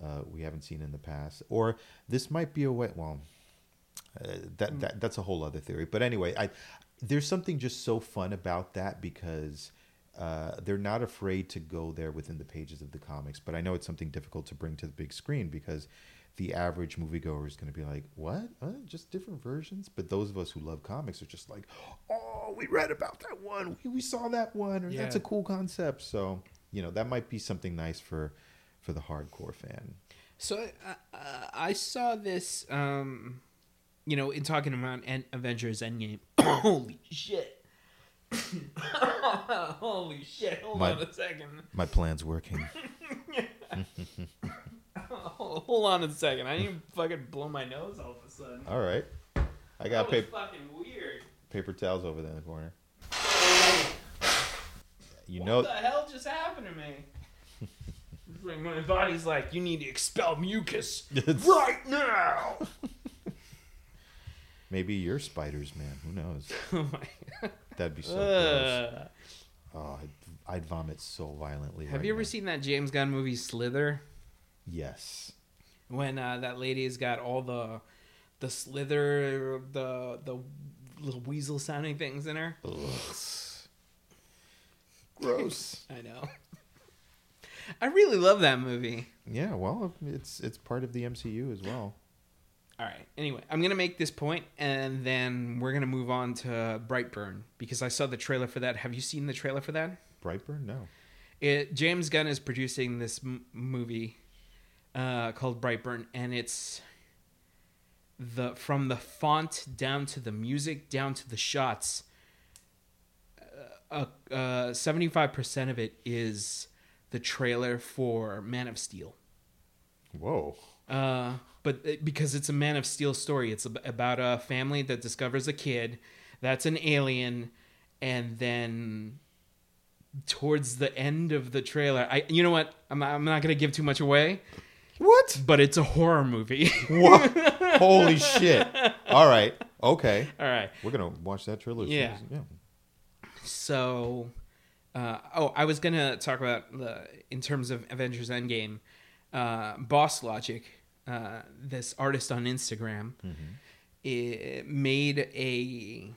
[SPEAKER 2] uh, we haven't seen in the past, or this might be a way. Well, uh, that, that that's a whole other theory. But anyway, I there's something just so fun about that because uh, they're not afraid to go there within the pages of the comics. But I know it's something difficult to bring to the big screen because the average moviegoer is going to be like, "What? Uh, just different versions?" But those of us who love comics are just like, "Oh, we read about that one. We, we saw that one, or that's a cool concept." So you know that might be something nice for for the hardcore fan.
[SPEAKER 1] So uh, uh, I saw this, um, you know, in talking about Avengers Endgame. Holy shit. Holy shit. Hold
[SPEAKER 2] My-
[SPEAKER 1] on a second.
[SPEAKER 2] My plan's working.
[SPEAKER 1] Oh, hold on a second. I need to fucking blow my nose all of a sudden.
[SPEAKER 2] All right, I got paper
[SPEAKER 1] fucking weird.
[SPEAKER 2] paper towels over there in the corner. you
[SPEAKER 1] what
[SPEAKER 2] know, What
[SPEAKER 1] the hell just happened to me? It's like my body's like, you need to expel mucus right now.
[SPEAKER 2] Maybe you're spiders, man. Who knows?
[SPEAKER 1] oh my
[SPEAKER 2] That'd be so gross. Oh, I'd, I'd vomit so violently.
[SPEAKER 1] Have
[SPEAKER 2] right
[SPEAKER 1] you ever
[SPEAKER 2] now.
[SPEAKER 1] seen that James Gunn movie Slither?
[SPEAKER 2] Yes.
[SPEAKER 1] When uh, that lady's got all the the slither, the the little weasel sounding things in her.
[SPEAKER 2] Ugh. Gross.
[SPEAKER 1] I know. I really love that movie.
[SPEAKER 2] yeah. Well, it's it's part of the MCU as well.
[SPEAKER 1] All right. Anyway, I'm gonna make this point, and then we're gonna move on to Brightburn because I saw the trailer for that. Have you seen the trailer for that?
[SPEAKER 2] Brightburn? No.
[SPEAKER 1] It James Gunn is producing this m- movie uh, called Brightburn, and it's the from the font down to the music down to the shots. Seventy five percent of it is the trailer for Man of Steel.
[SPEAKER 2] Whoa.
[SPEAKER 1] Uh, but because it's a Man of Steel story, it's about a family that discovers a kid that's an alien, and then towards the end of the trailer, I you know what? I'm not, I'm not gonna give too much away,
[SPEAKER 2] What?
[SPEAKER 1] but it's a horror movie.
[SPEAKER 2] What? Holy shit. All right. Okay.
[SPEAKER 1] All right,
[SPEAKER 2] We're gonna watch that trailer.
[SPEAKER 1] Yeah.
[SPEAKER 2] yeah.
[SPEAKER 1] so. Uh, oh, I was gonna talk about the in terms of Avengers Endgame, uh, Boss Logic, uh, this artist on Instagram, it made a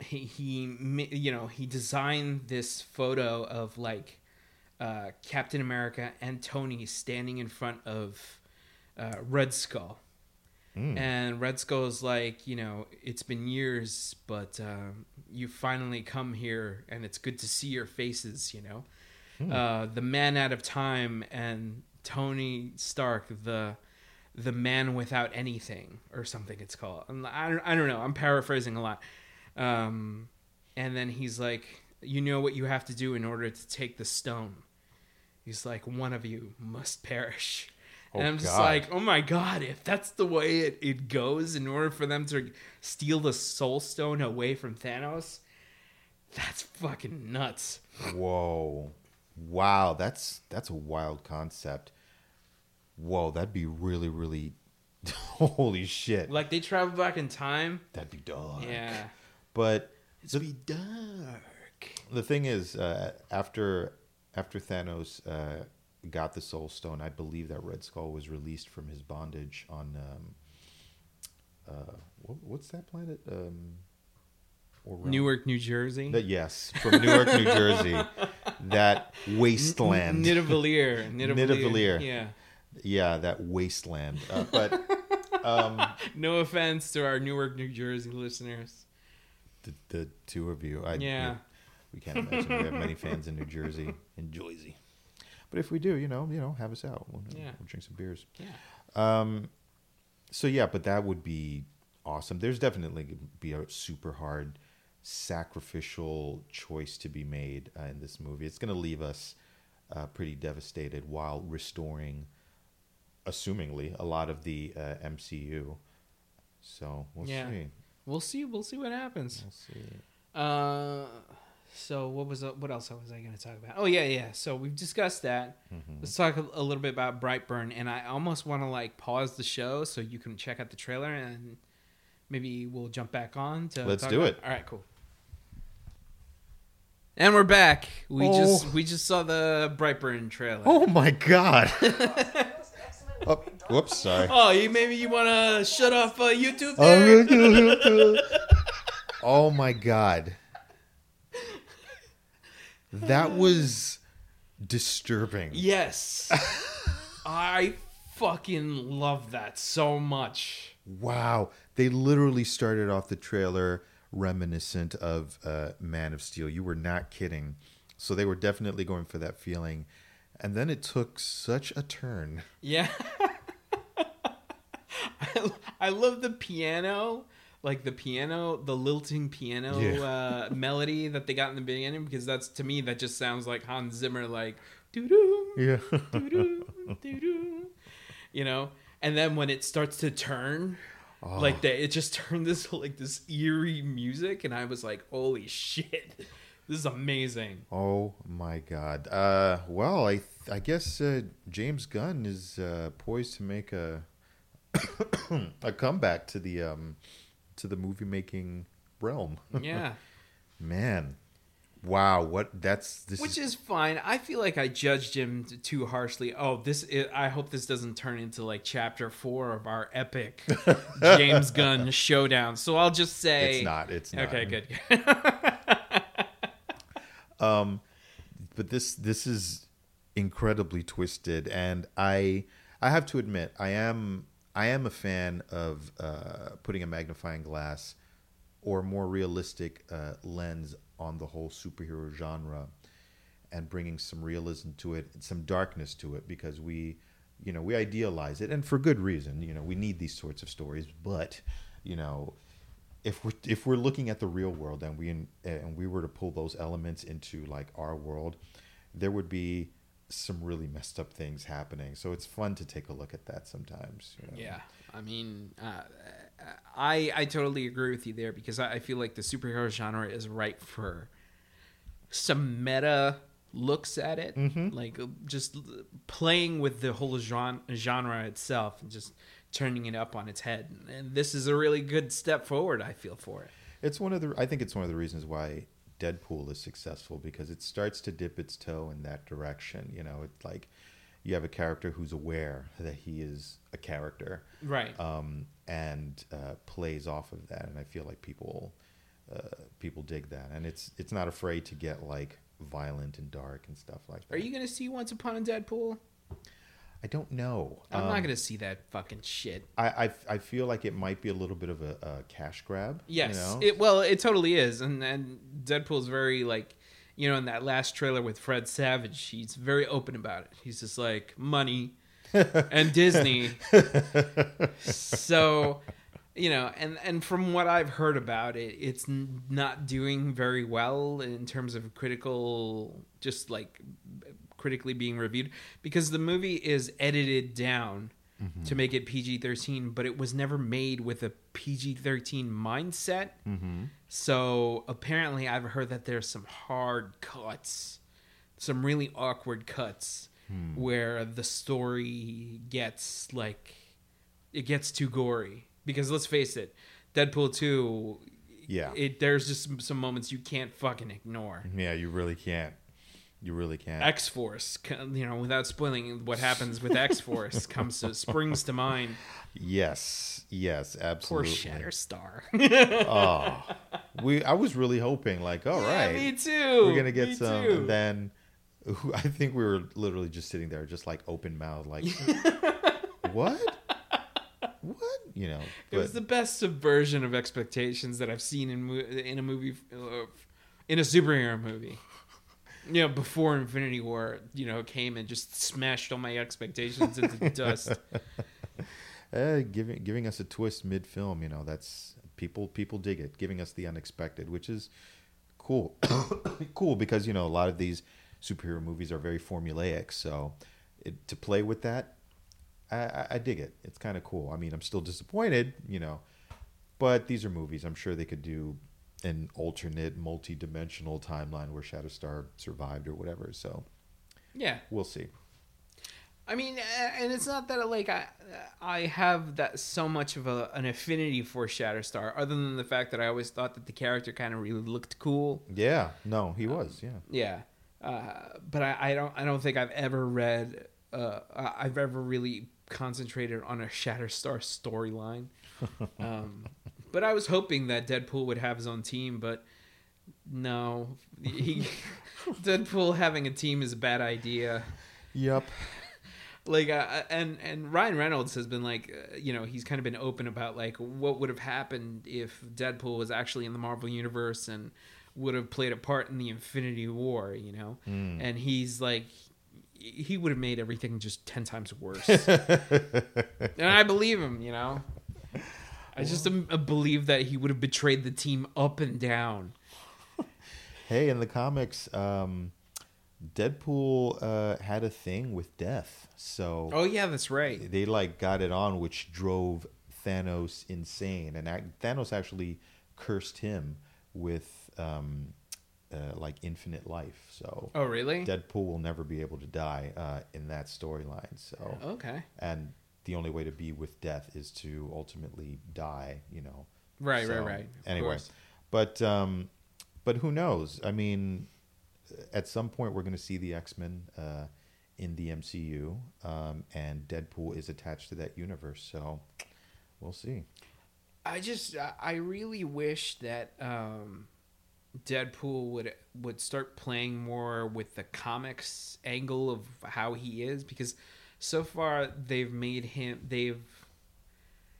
[SPEAKER 1] he, he you know he designed this photo of like uh, Captain America and Tony standing in front of uh, Red Skull. And Red Skull's like, you know, it's been years, but uh, you finally come here, and it's good to see your faces. You know, uh, the man out of time and Tony Stark, the the man without anything, or something. It's called. I don't, I don't know. I'm paraphrasing a lot. Um, and then he's like, you know what you have to do in order to take the stone. He's like, one of you must perish.
[SPEAKER 2] Oh,
[SPEAKER 1] and I'm just
[SPEAKER 2] God.
[SPEAKER 1] like, oh my god, if that's the way it, it goes in order for them to steal the soul stone away from Thanos, that's fucking nuts.
[SPEAKER 2] Whoa. Wow. That's that's a wild concept. Whoa. That'd be really really. Holy shit.
[SPEAKER 1] Like they travel back in time.
[SPEAKER 2] That'd be dark.
[SPEAKER 1] Yeah.
[SPEAKER 2] But
[SPEAKER 1] It's
[SPEAKER 2] the,
[SPEAKER 1] be dark.
[SPEAKER 2] the thing is, uh, after after Thanos uh, got the Soul Stone, I believe that Red Skull was released from his bondage on um, uh, what, what's that planet? Um, or?
[SPEAKER 1] Newark, New Jersey.
[SPEAKER 2] That, yes, from Newark, New Jersey. That wasteland.
[SPEAKER 1] Nidavellir.
[SPEAKER 2] Nidavellir.
[SPEAKER 1] Yeah.
[SPEAKER 2] Yeah, that wasteland. Uh, but um,
[SPEAKER 1] No offense to our Newark, New Jersey listeners.
[SPEAKER 2] the, the two of you, I,
[SPEAKER 1] Yeah.
[SPEAKER 2] we can't imagine we have many fans in New Jersey and Jersey. But if we do, you know, you know, have us out. We'll,
[SPEAKER 1] Yeah.
[SPEAKER 2] we'll drink some beers.
[SPEAKER 1] Yeah.
[SPEAKER 2] Um, so yeah, but that would be awesome. There's definitely gonna be a super hard sacrificial choice to be made uh, in this movie. It's going to leave us uh, pretty devastated while restoring, assumingly, a lot of the uh, MCU. So we'll
[SPEAKER 1] Yeah.
[SPEAKER 2] see.
[SPEAKER 1] We'll see. We'll see what happens.
[SPEAKER 2] We'll see.
[SPEAKER 1] Uh, so what was what else was I going to talk about? Oh yeah, yeah. So we've discussed that.
[SPEAKER 2] Mm-hmm.
[SPEAKER 1] Let's talk a, a little bit about Brightburn, and I almost want to like pause the show so you can check out the trailer, and maybe we'll jump back on to.
[SPEAKER 2] Let's
[SPEAKER 1] talk
[SPEAKER 2] do
[SPEAKER 1] about-
[SPEAKER 2] it.
[SPEAKER 1] All right, cool. And we're back. We
[SPEAKER 2] Oh.
[SPEAKER 1] just we just saw the Brightburn trailer.
[SPEAKER 2] Oh my god! oh, whoops, sorry.
[SPEAKER 1] Oh, you maybe you want to shut off uh, YouTube there?
[SPEAKER 2] oh my god. That was disturbing.
[SPEAKER 1] yes. I fucking love that so much.
[SPEAKER 2] Wow. They literally started off the trailer reminiscent of uh, Man of Steel. You were not kidding. So they were definitely going for that feeling. And then it took such a turn.
[SPEAKER 1] Yeah. I, I love the piano, like the piano, the lilting piano
[SPEAKER 2] Yeah.
[SPEAKER 1] uh, melody that they got in the beginning, because that's to me that just sounds like Hans Zimmer, like doo doo
[SPEAKER 2] Yeah.
[SPEAKER 1] doo doo doo doo, you know. And then when it starts to turn,
[SPEAKER 2] Oh.
[SPEAKER 1] like that, it just turned this like this eerie music, and I was like, holy shit, This is amazing.
[SPEAKER 2] Oh my God. Uh, well, I I guess uh, James Gunn is uh, poised to make a a comeback to the um, to the movie making realm.
[SPEAKER 1] Yeah.
[SPEAKER 2] Man, wow. What that's this
[SPEAKER 1] Which
[SPEAKER 2] is,
[SPEAKER 1] is fine. I feel like I judged him t- too harshly. Oh, this is, I hope this doesn't turn into like chapter 4 of our epic James Gunn showdown. So I'll just say
[SPEAKER 2] it's not. It's not.
[SPEAKER 1] Okay, good.
[SPEAKER 2] Um, but this this is incredibly twisted, and I I have to admit I am I am a fan of uh, putting a magnifying glass or more realistic uh, lens on the whole superhero genre and bringing some realism to it, some darkness to it, because we, you know, we idealize it, and for good reason. You know, we need these sorts of stories, but you know, if we're if we're looking at the real world and we and we were to pull those elements into like our world, there would be some really messed up things happening. So it's fun to take a look at that sometimes. you know.
[SPEAKER 1] Yeah, I mean, uh, I I totally agree with you there because I, I feel like the superhero genre is ripe for some meta looks at it, like uh, just playing with the whole genre, genre itself and just turning it up on its head. And this is a really good step forward. I feel for it.
[SPEAKER 2] It's one of the. I think it's one of the reasons why Deadpool is successful because it starts to dip its toe in that direction. You know, it's like you have a character who's aware that he is a character,
[SPEAKER 1] Right.
[SPEAKER 2] um, and uh, plays off of that. And I feel like people uh, people dig that, and it's it's not afraid to get like violent and dark and stuff like that.
[SPEAKER 1] Are you gonna see Once Upon a Deadpool?
[SPEAKER 2] I don't know.
[SPEAKER 1] I'm
[SPEAKER 2] Um,
[SPEAKER 1] not gonna see that fucking shit.
[SPEAKER 2] I, I I feel like it might be a little bit of a, a cash grab.
[SPEAKER 1] Yes,
[SPEAKER 2] You know?
[SPEAKER 1] it well, it totally is, and and Deadpool's very like, you know, in that last trailer with Fred Savage, he's very open about it. He's just like money and Disney. so, you know, and and from what I've heard about it, it's not doing very well in terms of critical, just like critically being reviewed because the movie is edited down mm-hmm. to make it PG 13, but it was never made with a PG 13 mindset. Mm-hmm. So apparently, I've heard that there's some hard cuts, some really awkward cuts hmm. where the story gets like it gets too gory. Because let's face it, Deadpool 2,
[SPEAKER 2] Yeah.
[SPEAKER 1] it there's just some moments you can't fucking ignore.
[SPEAKER 2] yeah, you really can't. You really can't.
[SPEAKER 1] X Force, you know, without spoiling what happens with X Force, comes to springs to mind.
[SPEAKER 2] yes, yes,
[SPEAKER 1] Poor
[SPEAKER 2] absolutely.
[SPEAKER 1] Shatterstar.
[SPEAKER 2] Oh, we. I was really hoping, like, all right,
[SPEAKER 1] yeah, me too.
[SPEAKER 2] we're gonna get
[SPEAKER 1] Me
[SPEAKER 2] some,
[SPEAKER 1] too.
[SPEAKER 2] and then I think we were literally just sitting there, just like open mouth, like, what, what, you know?
[SPEAKER 1] it was the best subversion of expectations that I've seen in in a movie, uh, in a superhero movie. You know, before Infinity War, you know, came and just smashed all my expectations into dust.
[SPEAKER 2] uh, giving giving us a twist mid film, you know, that's people people dig it, giving us the unexpected, which is cool, cool because you know a lot of these superhero movies are very formulaic, so it, to play with that, I, I, I dig it. It's kind of cool. I mean, I'm still disappointed, you know, but these are movies. I'm sure they could do an alternate, multi-dimensional timeline where Shatterstar survived or whatever. So
[SPEAKER 1] Yeah,
[SPEAKER 2] we'll see.
[SPEAKER 1] I mean, and it's not that like I I have that so much of a, an affinity for Shatterstar, other than the fact that I always thought that the character kind of really looked cool.
[SPEAKER 2] Yeah, no, he was. Yeah.
[SPEAKER 1] Yeah, uh, but I, I don't I don't think I've ever read uh, I've ever really concentrated on a Shatterstar storyline. Um, but I was hoping that Deadpool would have his own team, but no, he Deadpool having a team is a bad idea.
[SPEAKER 2] Yep.
[SPEAKER 1] like uh, and and Ryan Reynolds has been like uh, you know he's kind of been open about like what would have happened if Deadpool was actually in the Marvel universe and would have played a part in the Infinity War you know? And he's like he would have made everything just 10 times worse. And I believe him you know I just um, believe that he would have betrayed the team up and down
[SPEAKER 2] Hey, in the comics, um, Deadpool uh, had a thing with death, so
[SPEAKER 1] oh yeah that's right
[SPEAKER 2] they like got it on, which drove Thanos insane, and Thanos actually cursed him with um, uh, like infinite life. So
[SPEAKER 1] Oh, really?
[SPEAKER 2] Deadpool will never be able to die uh, in that storyline. So
[SPEAKER 1] Okay.
[SPEAKER 2] and the only way to be with death is to ultimately die. You know.
[SPEAKER 1] Right,
[SPEAKER 2] So,
[SPEAKER 1] right, right. Of
[SPEAKER 2] Anyway,
[SPEAKER 1] course.
[SPEAKER 2] but um, but who knows? I mean, at some point we're going to see the X Men uh, in the MCU, um, and Deadpool is attached to that universe. So we'll see.
[SPEAKER 1] I just I- I really wish that um, Deadpool would would start playing more with the comics angle of how he is because so far they've made him they've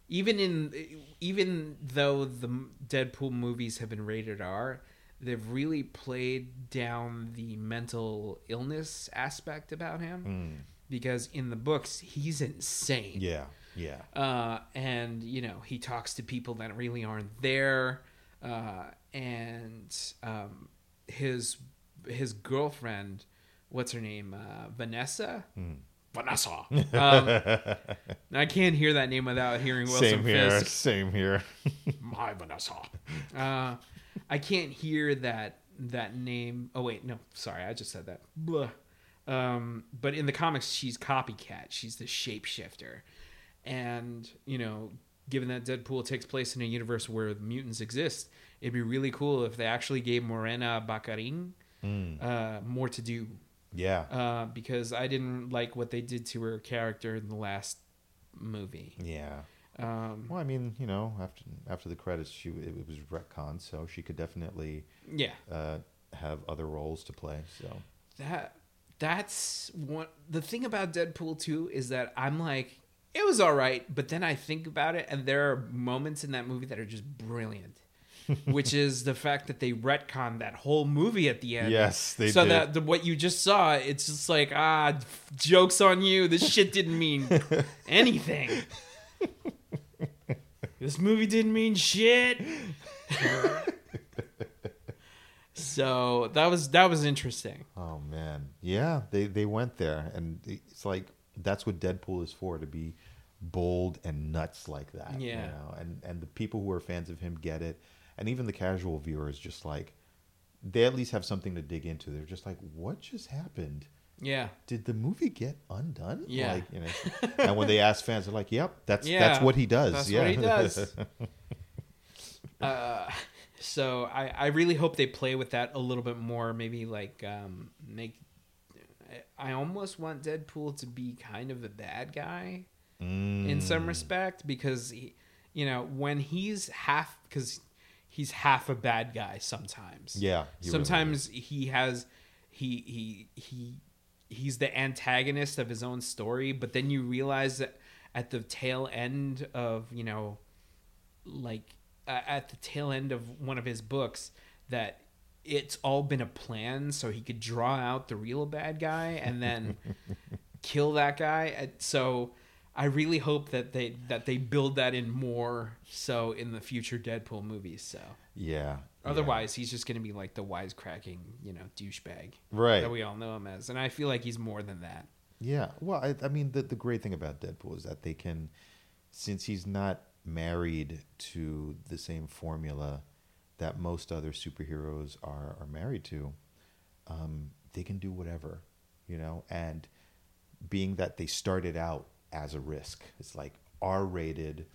[SPEAKER 1] even in even though the Deadpool movies have been rated R, they've really played down the mental illness aspect about him because in the books he's insane.
[SPEAKER 2] Yeah, yeah,
[SPEAKER 1] Uh, and you know he talks to people that really aren't there, uh, and um, his his girlfriend, what's her name, uh, Vanessa. Vanessa. Um, I can't hear that name without hearing Wilson
[SPEAKER 2] same here,
[SPEAKER 1] Fisk.
[SPEAKER 2] same here.
[SPEAKER 1] My Vanessa. Uh, I can't hear that that name. Oh wait, no, sorry, I just said that. Blah. Um, but in the comics, she's copycat. She's the shapeshifter, and you know, given that Deadpool takes place in a universe where mutants exist, it'd be really cool if they actually gave Morena Baccarin uh, more to do.
[SPEAKER 2] Yeah,
[SPEAKER 1] Uh, because I didn't like what they did to her character in the last movie.
[SPEAKER 2] yeah.
[SPEAKER 1] Um,
[SPEAKER 2] Well, I mean, you know, after after the credits, she it, was retcon, so she could definitely
[SPEAKER 1] yeah.
[SPEAKER 2] uh, have other roles to play. So
[SPEAKER 1] that that's one the thing about Deadpool 2 is that I'm like it was all right, but then I think about it and there are moments in that movie that are just brilliant. which is the fact that they retcon that whole movie at the end.
[SPEAKER 2] Yes, they
[SPEAKER 1] so
[SPEAKER 2] did.
[SPEAKER 1] that the, what you just saw, it's just like ah, jokes on you. This shit didn't mean anything. this movie didn't mean shit. so that was that was interesting.
[SPEAKER 2] Oh man, yeah, they they went there, and it's like that's what Deadpool is for to be bold and nuts like that. you
[SPEAKER 1] Yeah.
[SPEAKER 2] know? and and the people who are fans of him get it, and even the casual viewer is just like they at least have something to dig into. They're just like, what just happened?
[SPEAKER 1] Yeah.
[SPEAKER 2] Did the movie get undone?
[SPEAKER 1] Yeah.
[SPEAKER 2] like, you know. and when they ask fans, they're like, "Yep, that's
[SPEAKER 1] Yeah,
[SPEAKER 2] that's what he does.
[SPEAKER 1] that's
[SPEAKER 2] yeah,
[SPEAKER 1] what he does. Uh, so I, I really hope they play with that a little bit more. Maybe like um, make. I almost want Deadpool to be kind of a bad guy in some
[SPEAKER 2] Mm.
[SPEAKER 1] respect because he, you know when he's half because he's half a bad guy sometimes.
[SPEAKER 2] Yeah, he really
[SPEAKER 1] sometimes he has he he he he's the antagonist of his own story, but then you realize that at the tail end of you know like uh, at the tail end of one of his books that it's all been a plan so he could draw out the real bad guy and then kill that guy so i really hope that they that they build that in more so in the future deadpool movies so
[SPEAKER 2] yeah. yeah.
[SPEAKER 1] otherwise he's just going to be like the wisecracking you know douchebag
[SPEAKER 2] right?
[SPEAKER 1] that we all know him as and i feel like he's more than that
[SPEAKER 2] Yeah. Well, I, I mean, the, the great thing about Deadpool is that they can, since he's not married to the same formula that most other superheroes are, are married to, um, they can do whatever, you know? And being that they started out as a risk, it's like R rated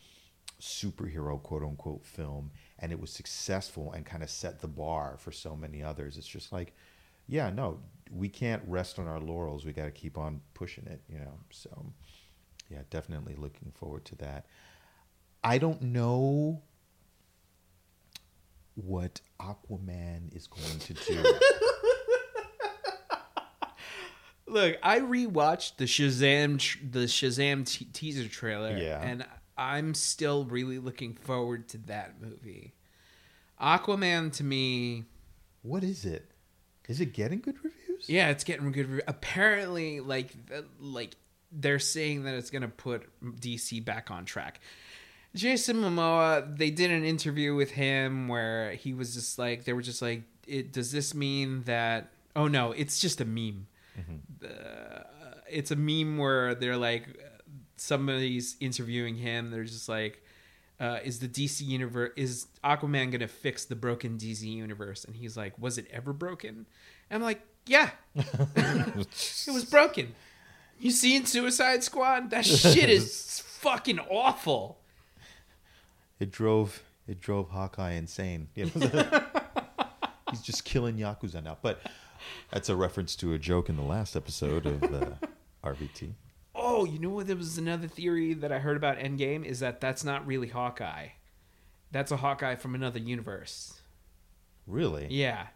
[SPEAKER 2] superhero quote unquote film, and it was successful and kind of set the bar for so many others. It's just like, yeah, no, we can't rest on our laurels. We got to keep on pushing it, you know. So, yeah, definitely looking forward to that. I don't know what Aquaman is going to do.
[SPEAKER 1] Look, I rewatched the Shazam the Shazam te- teaser trailer,
[SPEAKER 2] Yeah.
[SPEAKER 1] and I'm still really looking forward to that movie. Aquaman to me,
[SPEAKER 2] what is it? Is it getting good reviews?
[SPEAKER 1] yeah, it's getting good. Re- Apparently, like like they're saying that it's gonna put DC back on track. Jason Momoa, they did an interview with him where he was just like, they were just like, it, does this mean that? Oh no, it's just a meme. Uh, it's a meme where they're like, somebody's interviewing him. They're just like, uh, is the DC universe is Aquaman gonna fix the broken DC universe? And he's like, was it ever broken? And I'm like, yeah, it was broken. You seen Suicide Squad? That shit is fucking awful.
[SPEAKER 2] It drove it drove Hawkeye insane. He's just killing yakuza now. But that's a reference to a joke in the last episode of uh, RVT.
[SPEAKER 1] Oh, you know what? There was another theory that I heard about Endgame is that that's not really Hawkeye. That's a Hawkeye from another universe.
[SPEAKER 2] Really?
[SPEAKER 1] Yeah,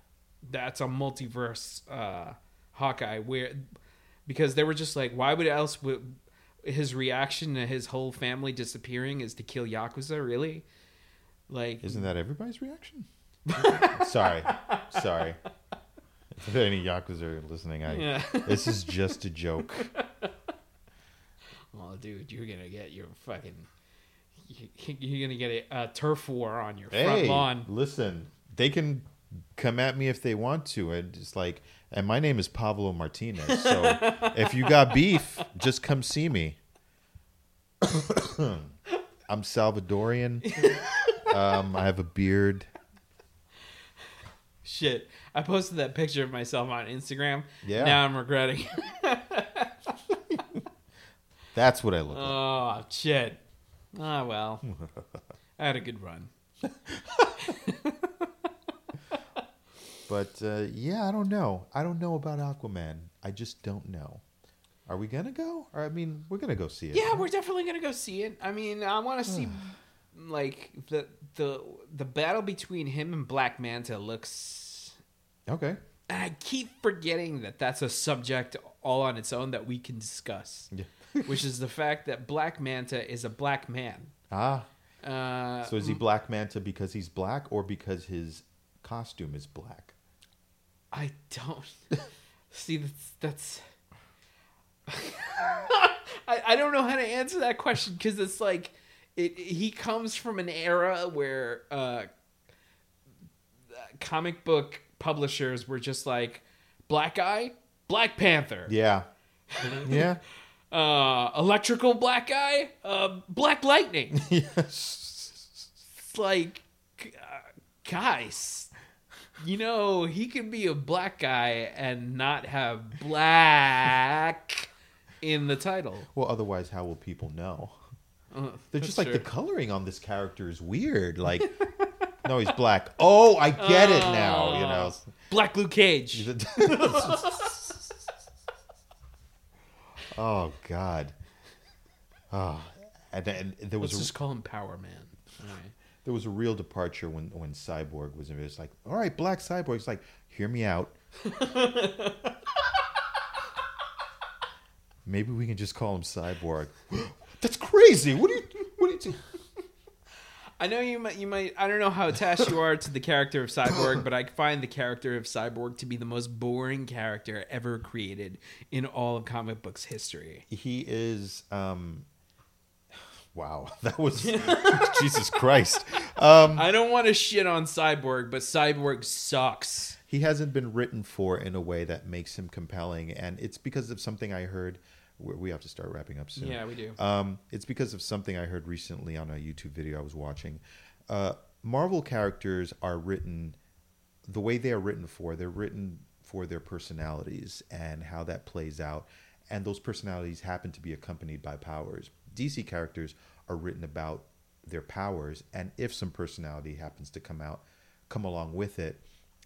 [SPEAKER 1] that's a multiverse uh, Hawkeye where because they were just like, why would else would his reaction to his whole family disappearing is to kill Yakuza? Really? Like,
[SPEAKER 2] Isn't that everybody's reaction? sorry, sorry. If any yakuza are listening, I
[SPEAKER 1] yeah.
[SPEAKER 2] this is just a joke.
[SPEAKER 1] Well, dude, you're gonna get your fucking. you- You're gonna get a, a turf war on your front
[SPEAKER 2] Hey,
[SPEAKER 1] lawn.
[SPEAKER 2] listen, they can come at me if they want to. And it's like, and my name is Pablo Martinez. So if you got beef, just come see me. I'm Salvadorian. Um, I have a beard.
[SPEAKER 1] Shit, I posted that picture of myself on Instagram.
[SPEAKER 2] Yeah.
[SPEAKER 1] Now I'm regretting.
[SPEAKER 2] That's what I look like.
[SPEAKER 1] oh shit. Ah well. I had a good run.
[SPEAKER 2] But uh, yeah, I don't know. I don't know about Aquaman. I just don't know. Are we gonna go? Or I mean, we're gonna go see it.
[SPEAKER 1] Yeah, we're definitely gonna go see it. I mean, I want to see like the the the battle between him and Black Manta looks.
[SPEAKER 2] Okay.
[SPEAKER 1] And I keep forgetting that that's a subject all on its own that we can discuss,
[SPEAKER 2] Yeah.
[SPEAKER 1] which is the fact that Black Manta is a black man.
[SPEAKER 2] Ah.
[SPEAKER 1] Uh,
[SPEAKER 2] So is he Black Manta because he's black, or because his costume is black?
[SPEAKER 1] I don't see that's that's. I, I don't know how to answer that question because it's like it he comes from an era where uh, comic book publishers were just like black guy black panther
[SPEAKER 2] Yeah. yeah.
[SPEAKER 1] uh electrical black guy uh black lightning
[SPEAKER 2] yes.
[SPEAKER 1] it's like uh, guys you know he can be a black guy and not have black in the title
[SPEAKER 2] Well, otherwise, how will people know?
[SPEAKER 1] Uh,
[SPEAKER 2] They're just like the coloring on this character is weird. Like, no, he's black. Oh, I get it now. You oh. know.
[SPEAKER 1] black luke cage
[SPEAKER 2] oh God. Oh, and, and there was
[SPEAKER 1] let's
[SPEAKER 2] a,
[SPEAKER 1] just call him power man All right.
[SPEAKER 2] there was a real departure when when Cyborg was in it. Like, all right, Black Cyborg. It's like, hear me out. Maybe we can just call him Cyborg. That's crazy. What do you? What do you?
[SPEAKER 1] I know you might, you might. I don't know how attached you are to the character of Cyborg, but I find the character of Cyborg to be the most boring character ever created in all of comic books history.
[SPEAKER 2] He is. um Wow, that was Jesus Christ. Um,
[SPEAKER 1] I don't want to shit on Cyborg, but Cyborg sucks.
[SPEAKER 2] he hasn't been written for in a way that makes him compelling, and it's because of something I heard. We we have to start wrapping up soon.
[SPEAKER 1] Yeah, we do.
[SPEAKER 2] Um, it's because of something I heard recently on a YouTube video I was watching. Uh, Marvel characters are written the way they are written for. They're written for their personalities and how that plays out, and those personalities happen to be accompanied by powers. DC characters are written about their powers, and if some personality happens to come out, come along with it,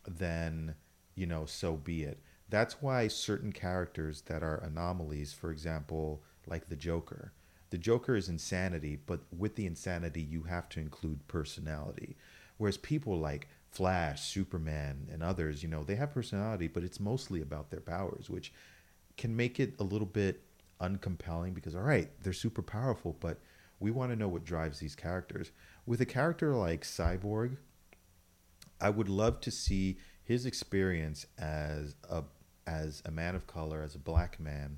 [SPEAKER 2] then you know, so be it. That's why certain characters that are anomalies, for example, like the Joker, the Joker is insanity, but with the insanity, you have to include personality. Whereas people like Flash, Superman, and others, you know, they have personality, but it's mostly about their powers, which can make it a little bit uncompelling because, all right, they're super powerful, but we want to know what drives these characters. With a character like Cyborg, I would love to see his experience as a as a man of color, as a black man,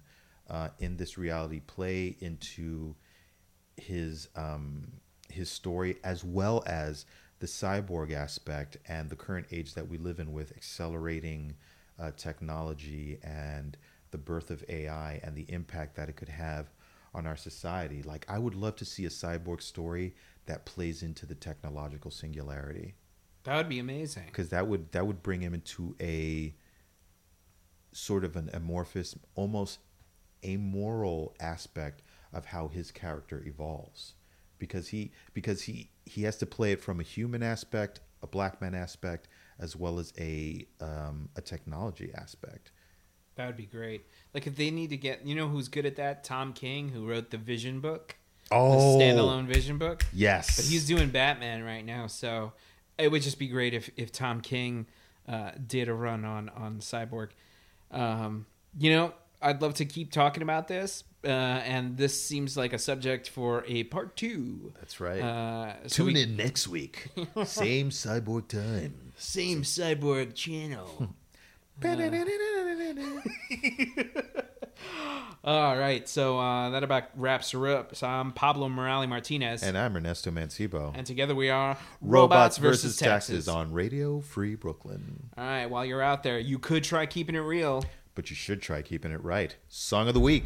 [SPEAKER 2] uh, in this reality play into his um, his story as well as the cyborg aspect and the current age that we live in with accelerating uh, technology and the birth of AI and the impact that it could have on our society. Like I would love to see a cyborg story that plays into the technological singularity
[SPEAKER 1] That would be amazing.
[SPEAKER 2] because that would that would bring him into a sort of an amorphous almost amoral aspect of how his character evolves because he because he he has to play it from a human aspect a black man aspect as well as a um, a technology aspect
[SPEAKER 1] That would be great. Like if they need to get, you know, who's good at that? Tom King, who wrote the Vision book, the standalone Vision book.
[SPEAKER 2] yes
[SPEAKER 1] But he's doing Batman right now, so it would just be great if if Tom King uh, did a run on on Cyborg. Um, you know, I'd love to keep talking about this, uh, and this seems like a subject for a part two.
[SPEAKER 2] that's right
[SPEAKER 1] Uh, so
[SPEAKER 2] tune
[SPEAKER 1] we-
[SPEAKER 2] in next week same cyborg time
[SPEAKER 1] Same Cyborg channel. All right, so uh, that about wraps her up. So I'm Pablo Morales Martinez,
[SPEAKER 2] and i'm ernesto mancibo.
[SPEAKER 1] And together we are
[SPEAKER 2] robots versus taxes. on radio free brooklyn.
[SPEAKER 1] All right, while you're out there, you could try keeping it real.
[SPEAKER 2] but you should try keeping it right. Song of the week